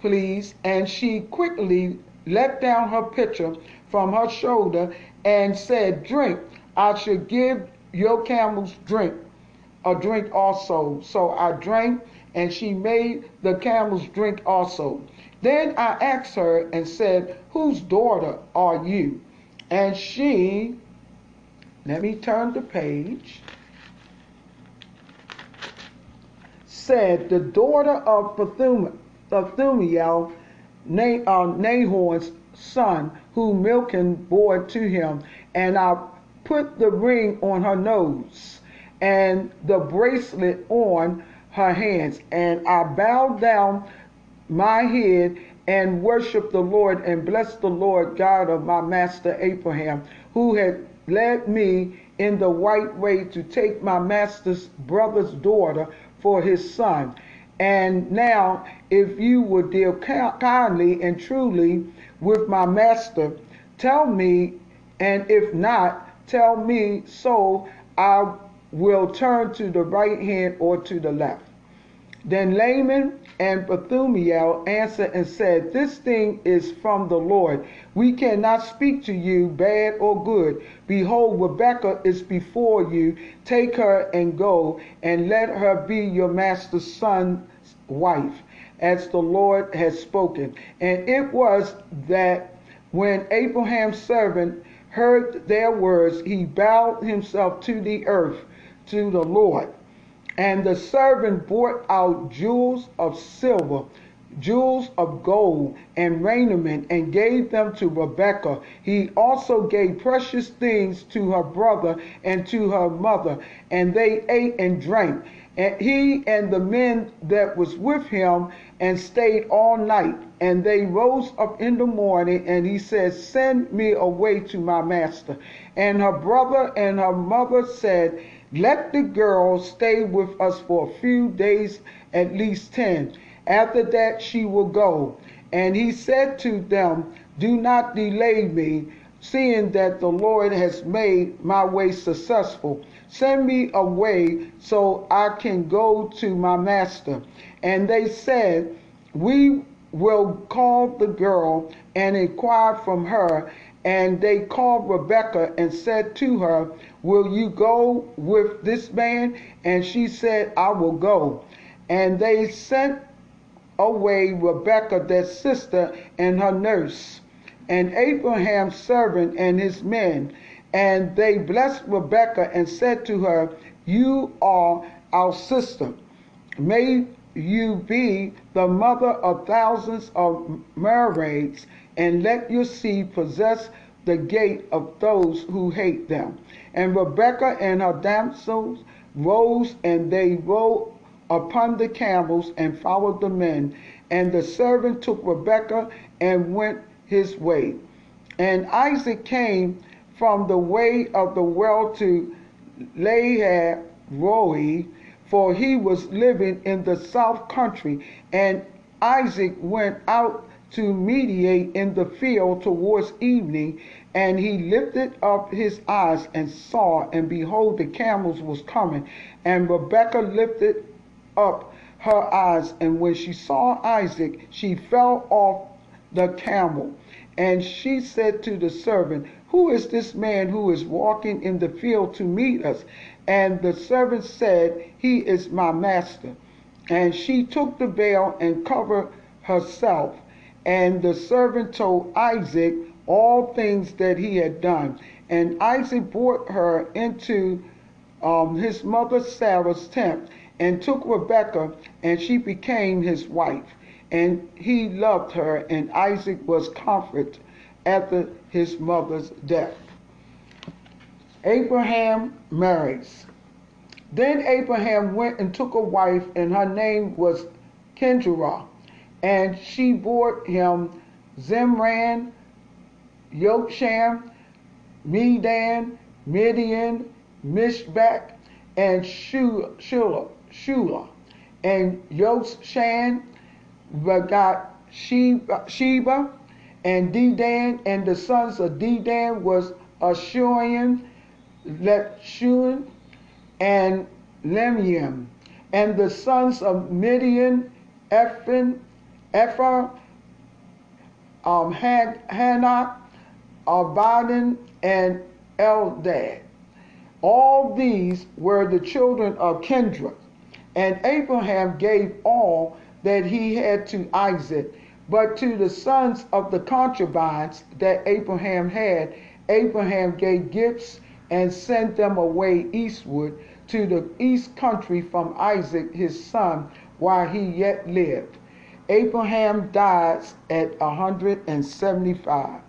please. And she quickly let down her pitcher from her shoulder and said, Drink. I shall give your camels drink, a drink also. So I drank and she made the camels drink also. Then I asked her and said, Whose daughter are you? And she, let me turn the page, said, The daughter of Bethuel, uh, Nahor's son, who Milcah bore to him. And I put the ring on her nose and the bracelet on her hands. And I bowed down my head and worshiped the Lord and blessed the Lord God of my master Abraham, who had led me in the right way to take my master's brother's daughter for his son. And now, if you would deal kindly and truly with my master, Tell me, and if not, tell me so I will turn to the right hand or to the left. Then Laban and Bethumiel answered and said, This thing is from the Lord. We cannot speak to you bad or good. Behold, Rebekah is before you. Take her and go, and let her be your master's son's wife, as the Lord has spoken. And it was that when Abraham's servant heard their words, he bowed himself to the earth, to the Lord. And the servant brought out jewels of silver, jewels of gold, and raiment, and gave them to Rebekah. He also gave precious things to her brother and to her mother, and they ate and drank. And he and the men that was with him and stayed all night. And they rose up in the morning, and he said, Send me away to my master. And her brother and her mother said, let the girl stay with us for a few days, at least ten. After that, she will go. And he said to them, Do not delay me, seeing that the Lord has made my way successful. Send me away so I can go to my master. And they said, We will call the girl and inquire from her. And they called Rebekah and said to her, Will you go with this man? And she said, I will go. And they sent away Rebekah, their sister, and her nurse, and Abraham's servant and his men. And they blessed Rebekah and said to her, You are our sister. May you be the mother of thousands of mermaids, and let your seed possess the gate of those who hate them. And Rebekah and her damsels rose, and they rode upon the camels and followed the men. And the servant took Rebekah and went his way. And Isaac came from the way of the well to Lahai Roi, for he was living in the south country. And Isaac went out to mediate in the field towards evening, and he lifted up his eyes and saw, and behold, the camels was coming. And Rebekah lifted up her eyes, and when she saw Isaac, she fell off the camel. And she said to the servant, Who is this man who is walking in the field to meet us? And the servant said, He is my master. And she took the veil and covered herself. And the servant told Isaac all things that he had done. And Isaac brought her into um, his mother Sarah's tent and took Rebekah, and she became his wife. And he loved her, and Isaac was comforted after his mother's death. Abraham marries. Then Abraham went and took a wife, and her name was Keturah and she bore him Zimran, Yokshan, Medan, Midian, Mishbak, and Shula, Shula, and Yokshan begot Sheba, and Dedan, and the sons of Dedan was Ashurian, Letshun, and Lemium, and the sons of Midian, Ephraim, Ephraim, um, Han- Hanok, Abadan, and Eldad. All these were the children of Kendra. And Abraham gave all that he had to Isaac. But to the sons of the concubines that Abraham had, Abraham gave gifts and sent them away eastward to the east country from Isaac his son while he yet lived. Abraham dies at 175.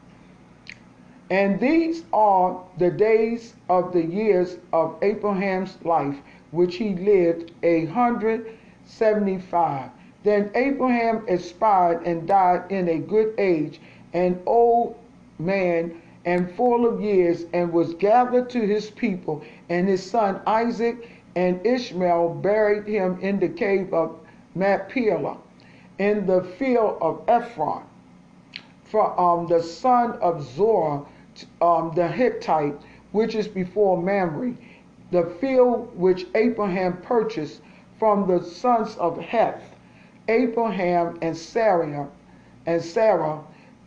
And these are the days of the years of Abraham's life, which he lived a hundred seventy-five. Then Abraham expired and died in a good age, an old man and full of years, and was gathered to his people. And his son Isaac and Ishmael buried him in the cave of Machpelah in the field of Ephron. from um, the son of Zorah, um, the Hittite, which is before Mamre, the field which Abraham purchased from the sons of Heth, Abraham and Sarah, and Sarah,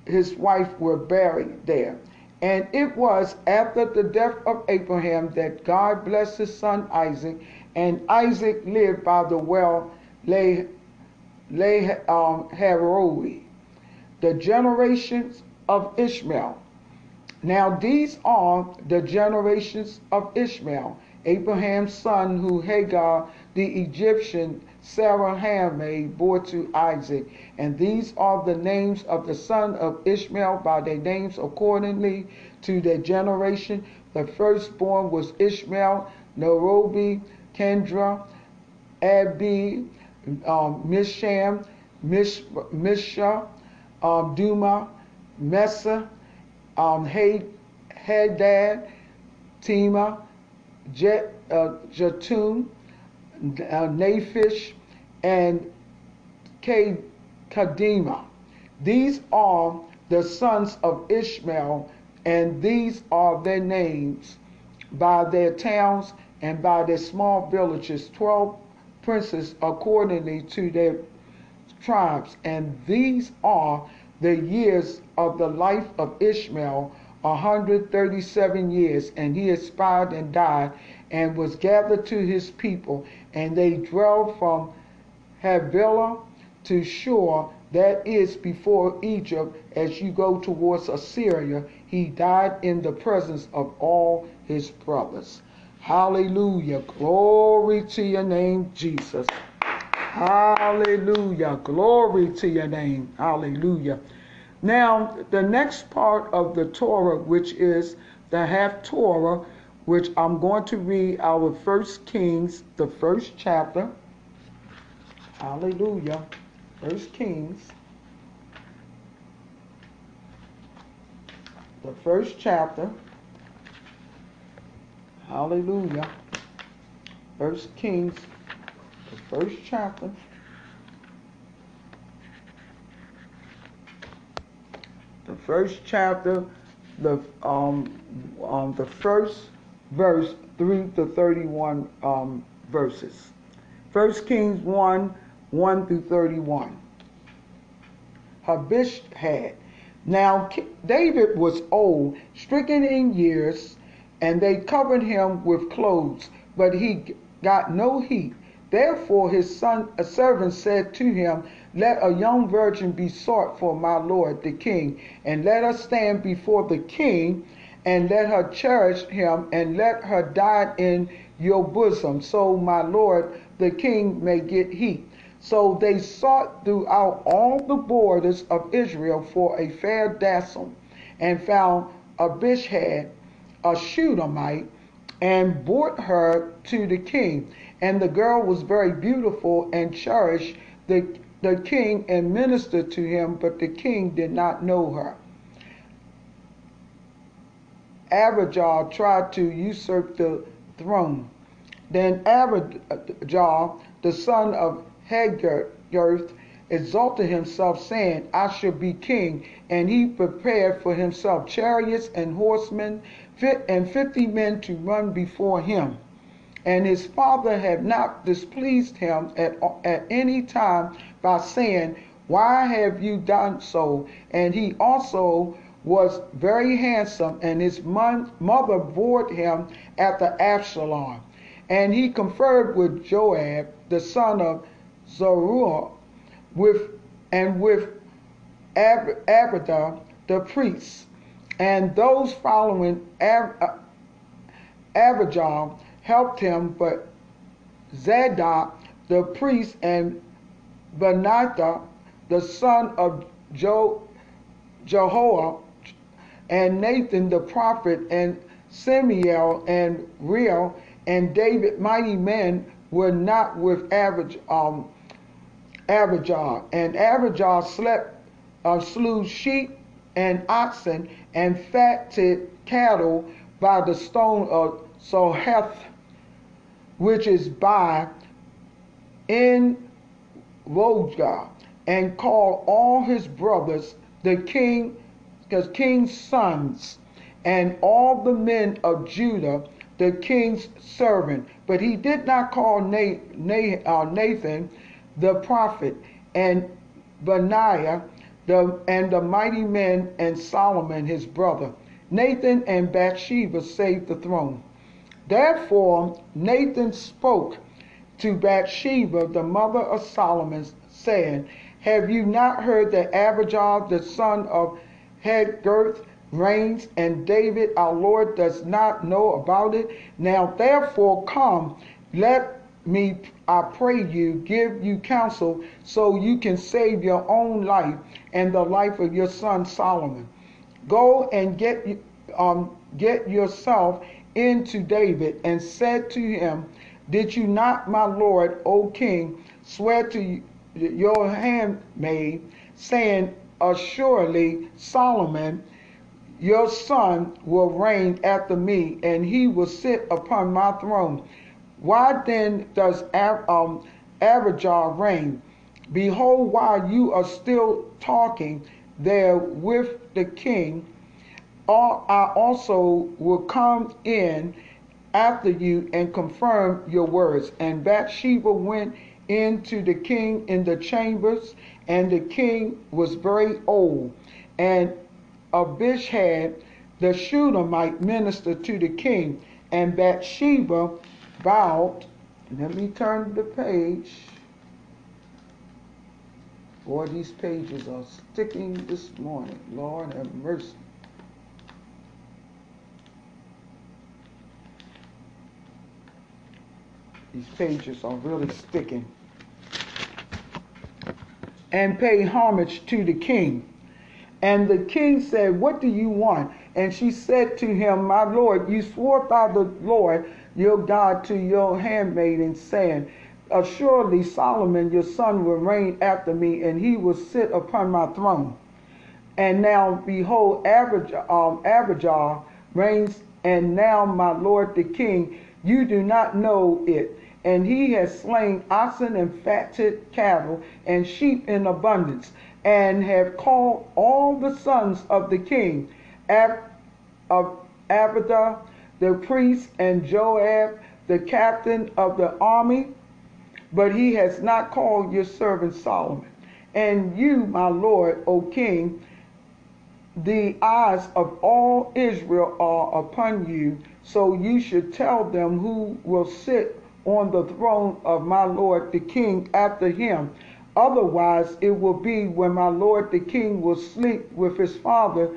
his wife, were buried there. And it was after the death of Abraham that God blessed his son Isaac, and Isaac lived by the well lay lay um, Haroi, the generations of Ishmael. Now these are the generations of Ishmael, Abraham's son, who Hagar the Egyptian Sarah handmaid bore to Isaac. And these are the names of the son of Ishmael by their names accordingly to their generation. The firstborn was Ishmael, Nairobi, Kendra, Abi, um, Misham, Mish, Misha, um, Duma, Mesa, um, Hadad, Tema, Jet, uh, Jatun, uh, Naphish, and Kadima. These are the sons of Ishmael, and these are their names by their towns and by their small villages, twelve princes accordingly to their tribes. And these are the years of the life of Ishmael, 137 years, and he expired and died and was gathered to his people, and they dwelled from Havilah to Shur, that is before Egypt, as you go towards Assyria. He died in the presence of all his brothers. Hallelujah. Glory to your name, Jesus. Hallelujah. Glory to your name. Hallelujah. Now, the next part of the Torah, which is the Haftorah, which I'm going to read our First Kings, the first chapter. Hallelujah. First Kings. The first chapter. Hallelujah. First Kings, the first chapter. The first chapter, the um, um the first verse 3 to 31 um, verses. First Kings 1 1 through 31. Abishag. Now David was old, stricken in years, and they covered him with clothes, but he got no heat. Therefore his son, a servant, said to him, Let a young virgin be sought for my lord the king, and let us stand before the king and let her cherish him, and let her die in your bosom, so my lord the king may get heat. So they sought throughout all the borders of Israel for a fair damsel, and found Abishag, a Shunammite, and brought her to the king. And the girl was very beautiful and cherished the, the king and ministered to him, but the king did not know her. Abijah tried to usurp the throne. Then Abijah, the son of Haggith, exalted himself, saying, I shall be king. And he prepared for himself chariots and horsemen, and fifty men to run before him. And his father had not displeased him at, at any time by saying, Why have you done so? And he also was very handsome, and his mother bore him after Absalom. And he conferred with Joab, the son of Zeruiah, with and with Ab- Abida, the priest, and those following Ab- uh, Abijah helped him, but Zadok, the priest, and Benaiah, the son of jo- Jehoah, and Nathan the prophet, and Samuel and Reuel and David, mighty men, were not with average um, Abijah. And Abijah slept, uh, slew sheep and oxen and fatted cattle by the stone of Soheth, which is by in Rogah, and called all his brothers the king, because king's sons, and all the men of Judah, the king's servant. But he did not call uh, Nathan the prophet, and Benaiah, the, and the mighty men, and Solomon his brother. Nathan and Bathsheba saved the throne. Therefore, Nathan spoke to Bathsheba, the mother of Solomon, saying, Have you not heard that Abijah, the son of Haggith, reigns, and David our Lord does not know about it? Now therefore come, let me, I pray you, give you counsel so you can save your own life and the life of your son Solomon. Go and get, um, get yourself into David and said to him, Did you not, my lord, O king, swear to your handmaid, saying, Assuredly, Solomon, your son, will reign after me, and he will sit upon my throne. Why then does um, Abijah reign? Behold, while you are still talking there with the king, I also will come in after you and confirm your words. And Bathsheba went into the king in the chambers, and the king was very old. And Abishag the Shunammite minister to the king, and Bathsheba bowed. Let me turn the page. Boy, these pages are sticking this morning. Lord have mercy. These pages are really sticking. And pay homage to the king. And the king said, What do you want? And she said to him, My lord, you swore by the Lord your God to your handmaiden, saying, Assuredly Solomon your son will reign after me, and he will sit upon my throne. And now behold, Abijah, um, Abijah reigns, and now my lord the king, you do not know it and he has slain oxen and fatted cattle and sheep in abundance, and have called all the sons of the king, Ab- of Abida, the priest, and Joab, the captain of the army, but he has not called your servant Solomon. And you, my lord, O king, the eyes of all Israel are upon you, so you should tell them who will sit on the throne of my Lord the king after him. Otherwise, it will be when my Lord the king will sleep with his father,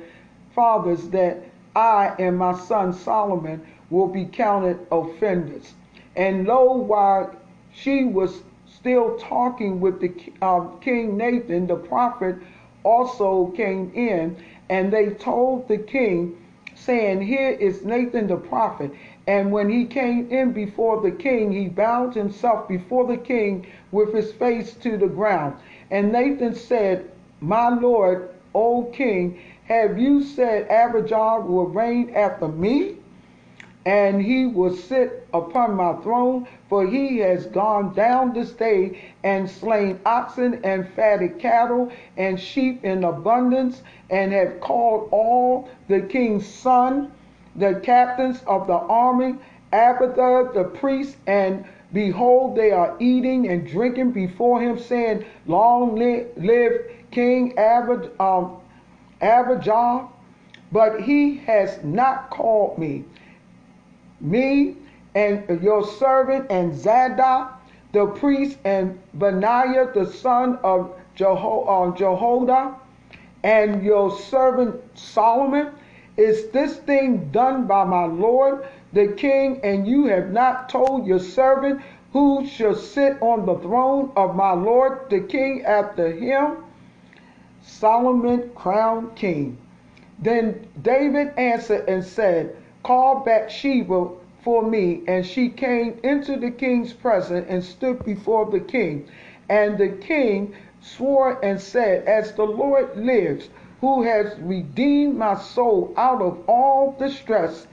fathers that I and my son Solomon will be counted offenders. And lo, while she was still talking with the uh, king Nathan, the prophet also came in, and they told the king, saying, Here is Nathan the prophet. And when he came in before the king, he bowed himself before the king with his face to the ground. And Nathan said, My lord, O king, have you said Abijah will reign after me? And he will sit upon my throne, for he has gone down this day and slain oxen and fatted cattle and sheep in abundance, and have called all the king's son the captains of the army, Abiathar the priest, and behold, they are eating and drinking before him, saying, Long live King Abijah, um, Abijah. But he has not called me, me and your servant, and Zadok the priest, and Benaiah the son of Jeho- uh, Jehoiada, and your servant Solomon is this thing done by my Lord the king, and you have not told your servant who shall sit on the throne of my Lord the king after him? Solomon crowned king. Then David answered and said, Call Bathsheba for me. And she came into the king's presence and stood before the king. And the king swore and said, As the Lord lives, who has redeemed my soul out of all distress,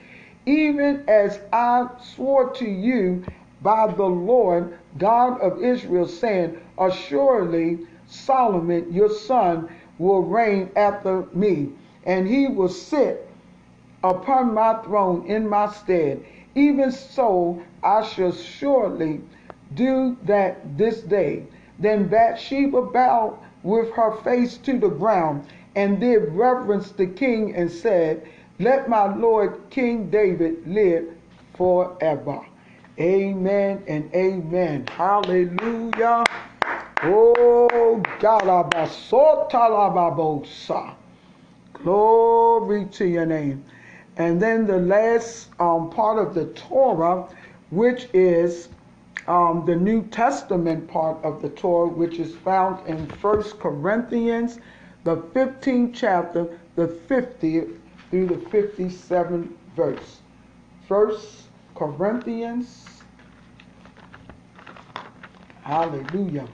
even as I swore to you by the Lord God of Israel, saying, Assuredly, Solomon your son will reign after me, and he will sit upon my throne in my stead. Even so, I shall surely do that this day. Then Bathsheba bowed with her face to the ground and did reverence the king and said, Let my Lord King David live forever. Amen and amen. Hallelujah. Oh, Galabasotalababosa. Glory to your name. And then the last um, part of the Torah, which is um, the New Testament part of the Torah, which is found in First Corinthians, the 15th chapter, the 50th through the 57th verse. First Corinthians, hallelujah.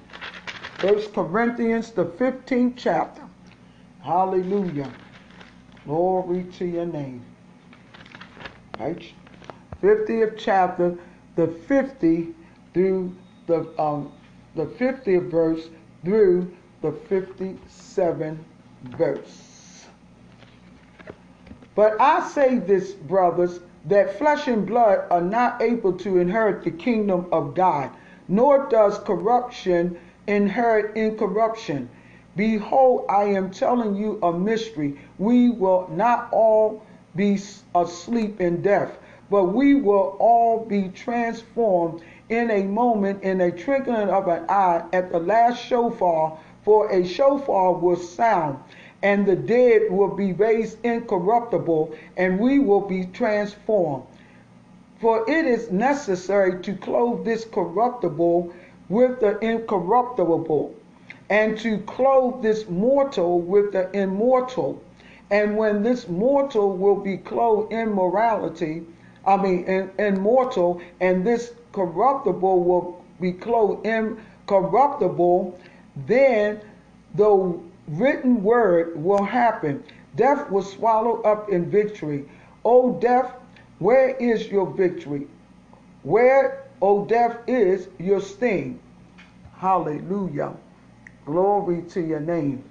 First Corinthians, the 15th chapter, hallelujah. Glory to your name. Right? 50th chapter, the 50 through the um, the 50th verse through the 57th verse. But I say this, brothers, that flesh and blood are not able to inherit the kingdom of God, nor does corruption inherit incorruption. Behold, I am telling you a mystery. We will not all be asleep in death, but we will all be transformed in a moment, in a twinkling of an eye, at the last shofar, for a shofar will sound, and the dead will be raised incorruptible, and we will be transformed. For it is necessary to clothe this corruptible with the incorruptible, and to clothe this mortal with the immortal. And when this mortal will be clothed in morality, I mean, in, immortal, and this corruptible will be clothed incorruptible, then the written word will happen. Death was swallowed up in victory. O death, where is your victory? Where, O death, is your sting? Hallelujah. Glory to your name.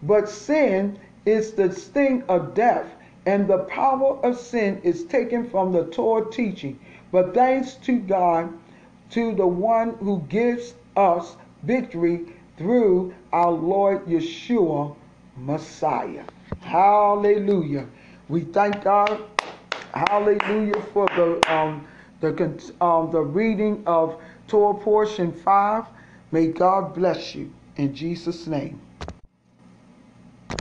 But sin is the sting of death, and the power of sin is taken from the Torah teaching. But thanks to God, to the one who gives us victory through our Lord Yeshua Messiah. Hallelujah. We thank God. Hallelujah for the um, the um, the reading of Torah portion five. May God bless you in Jesus' name.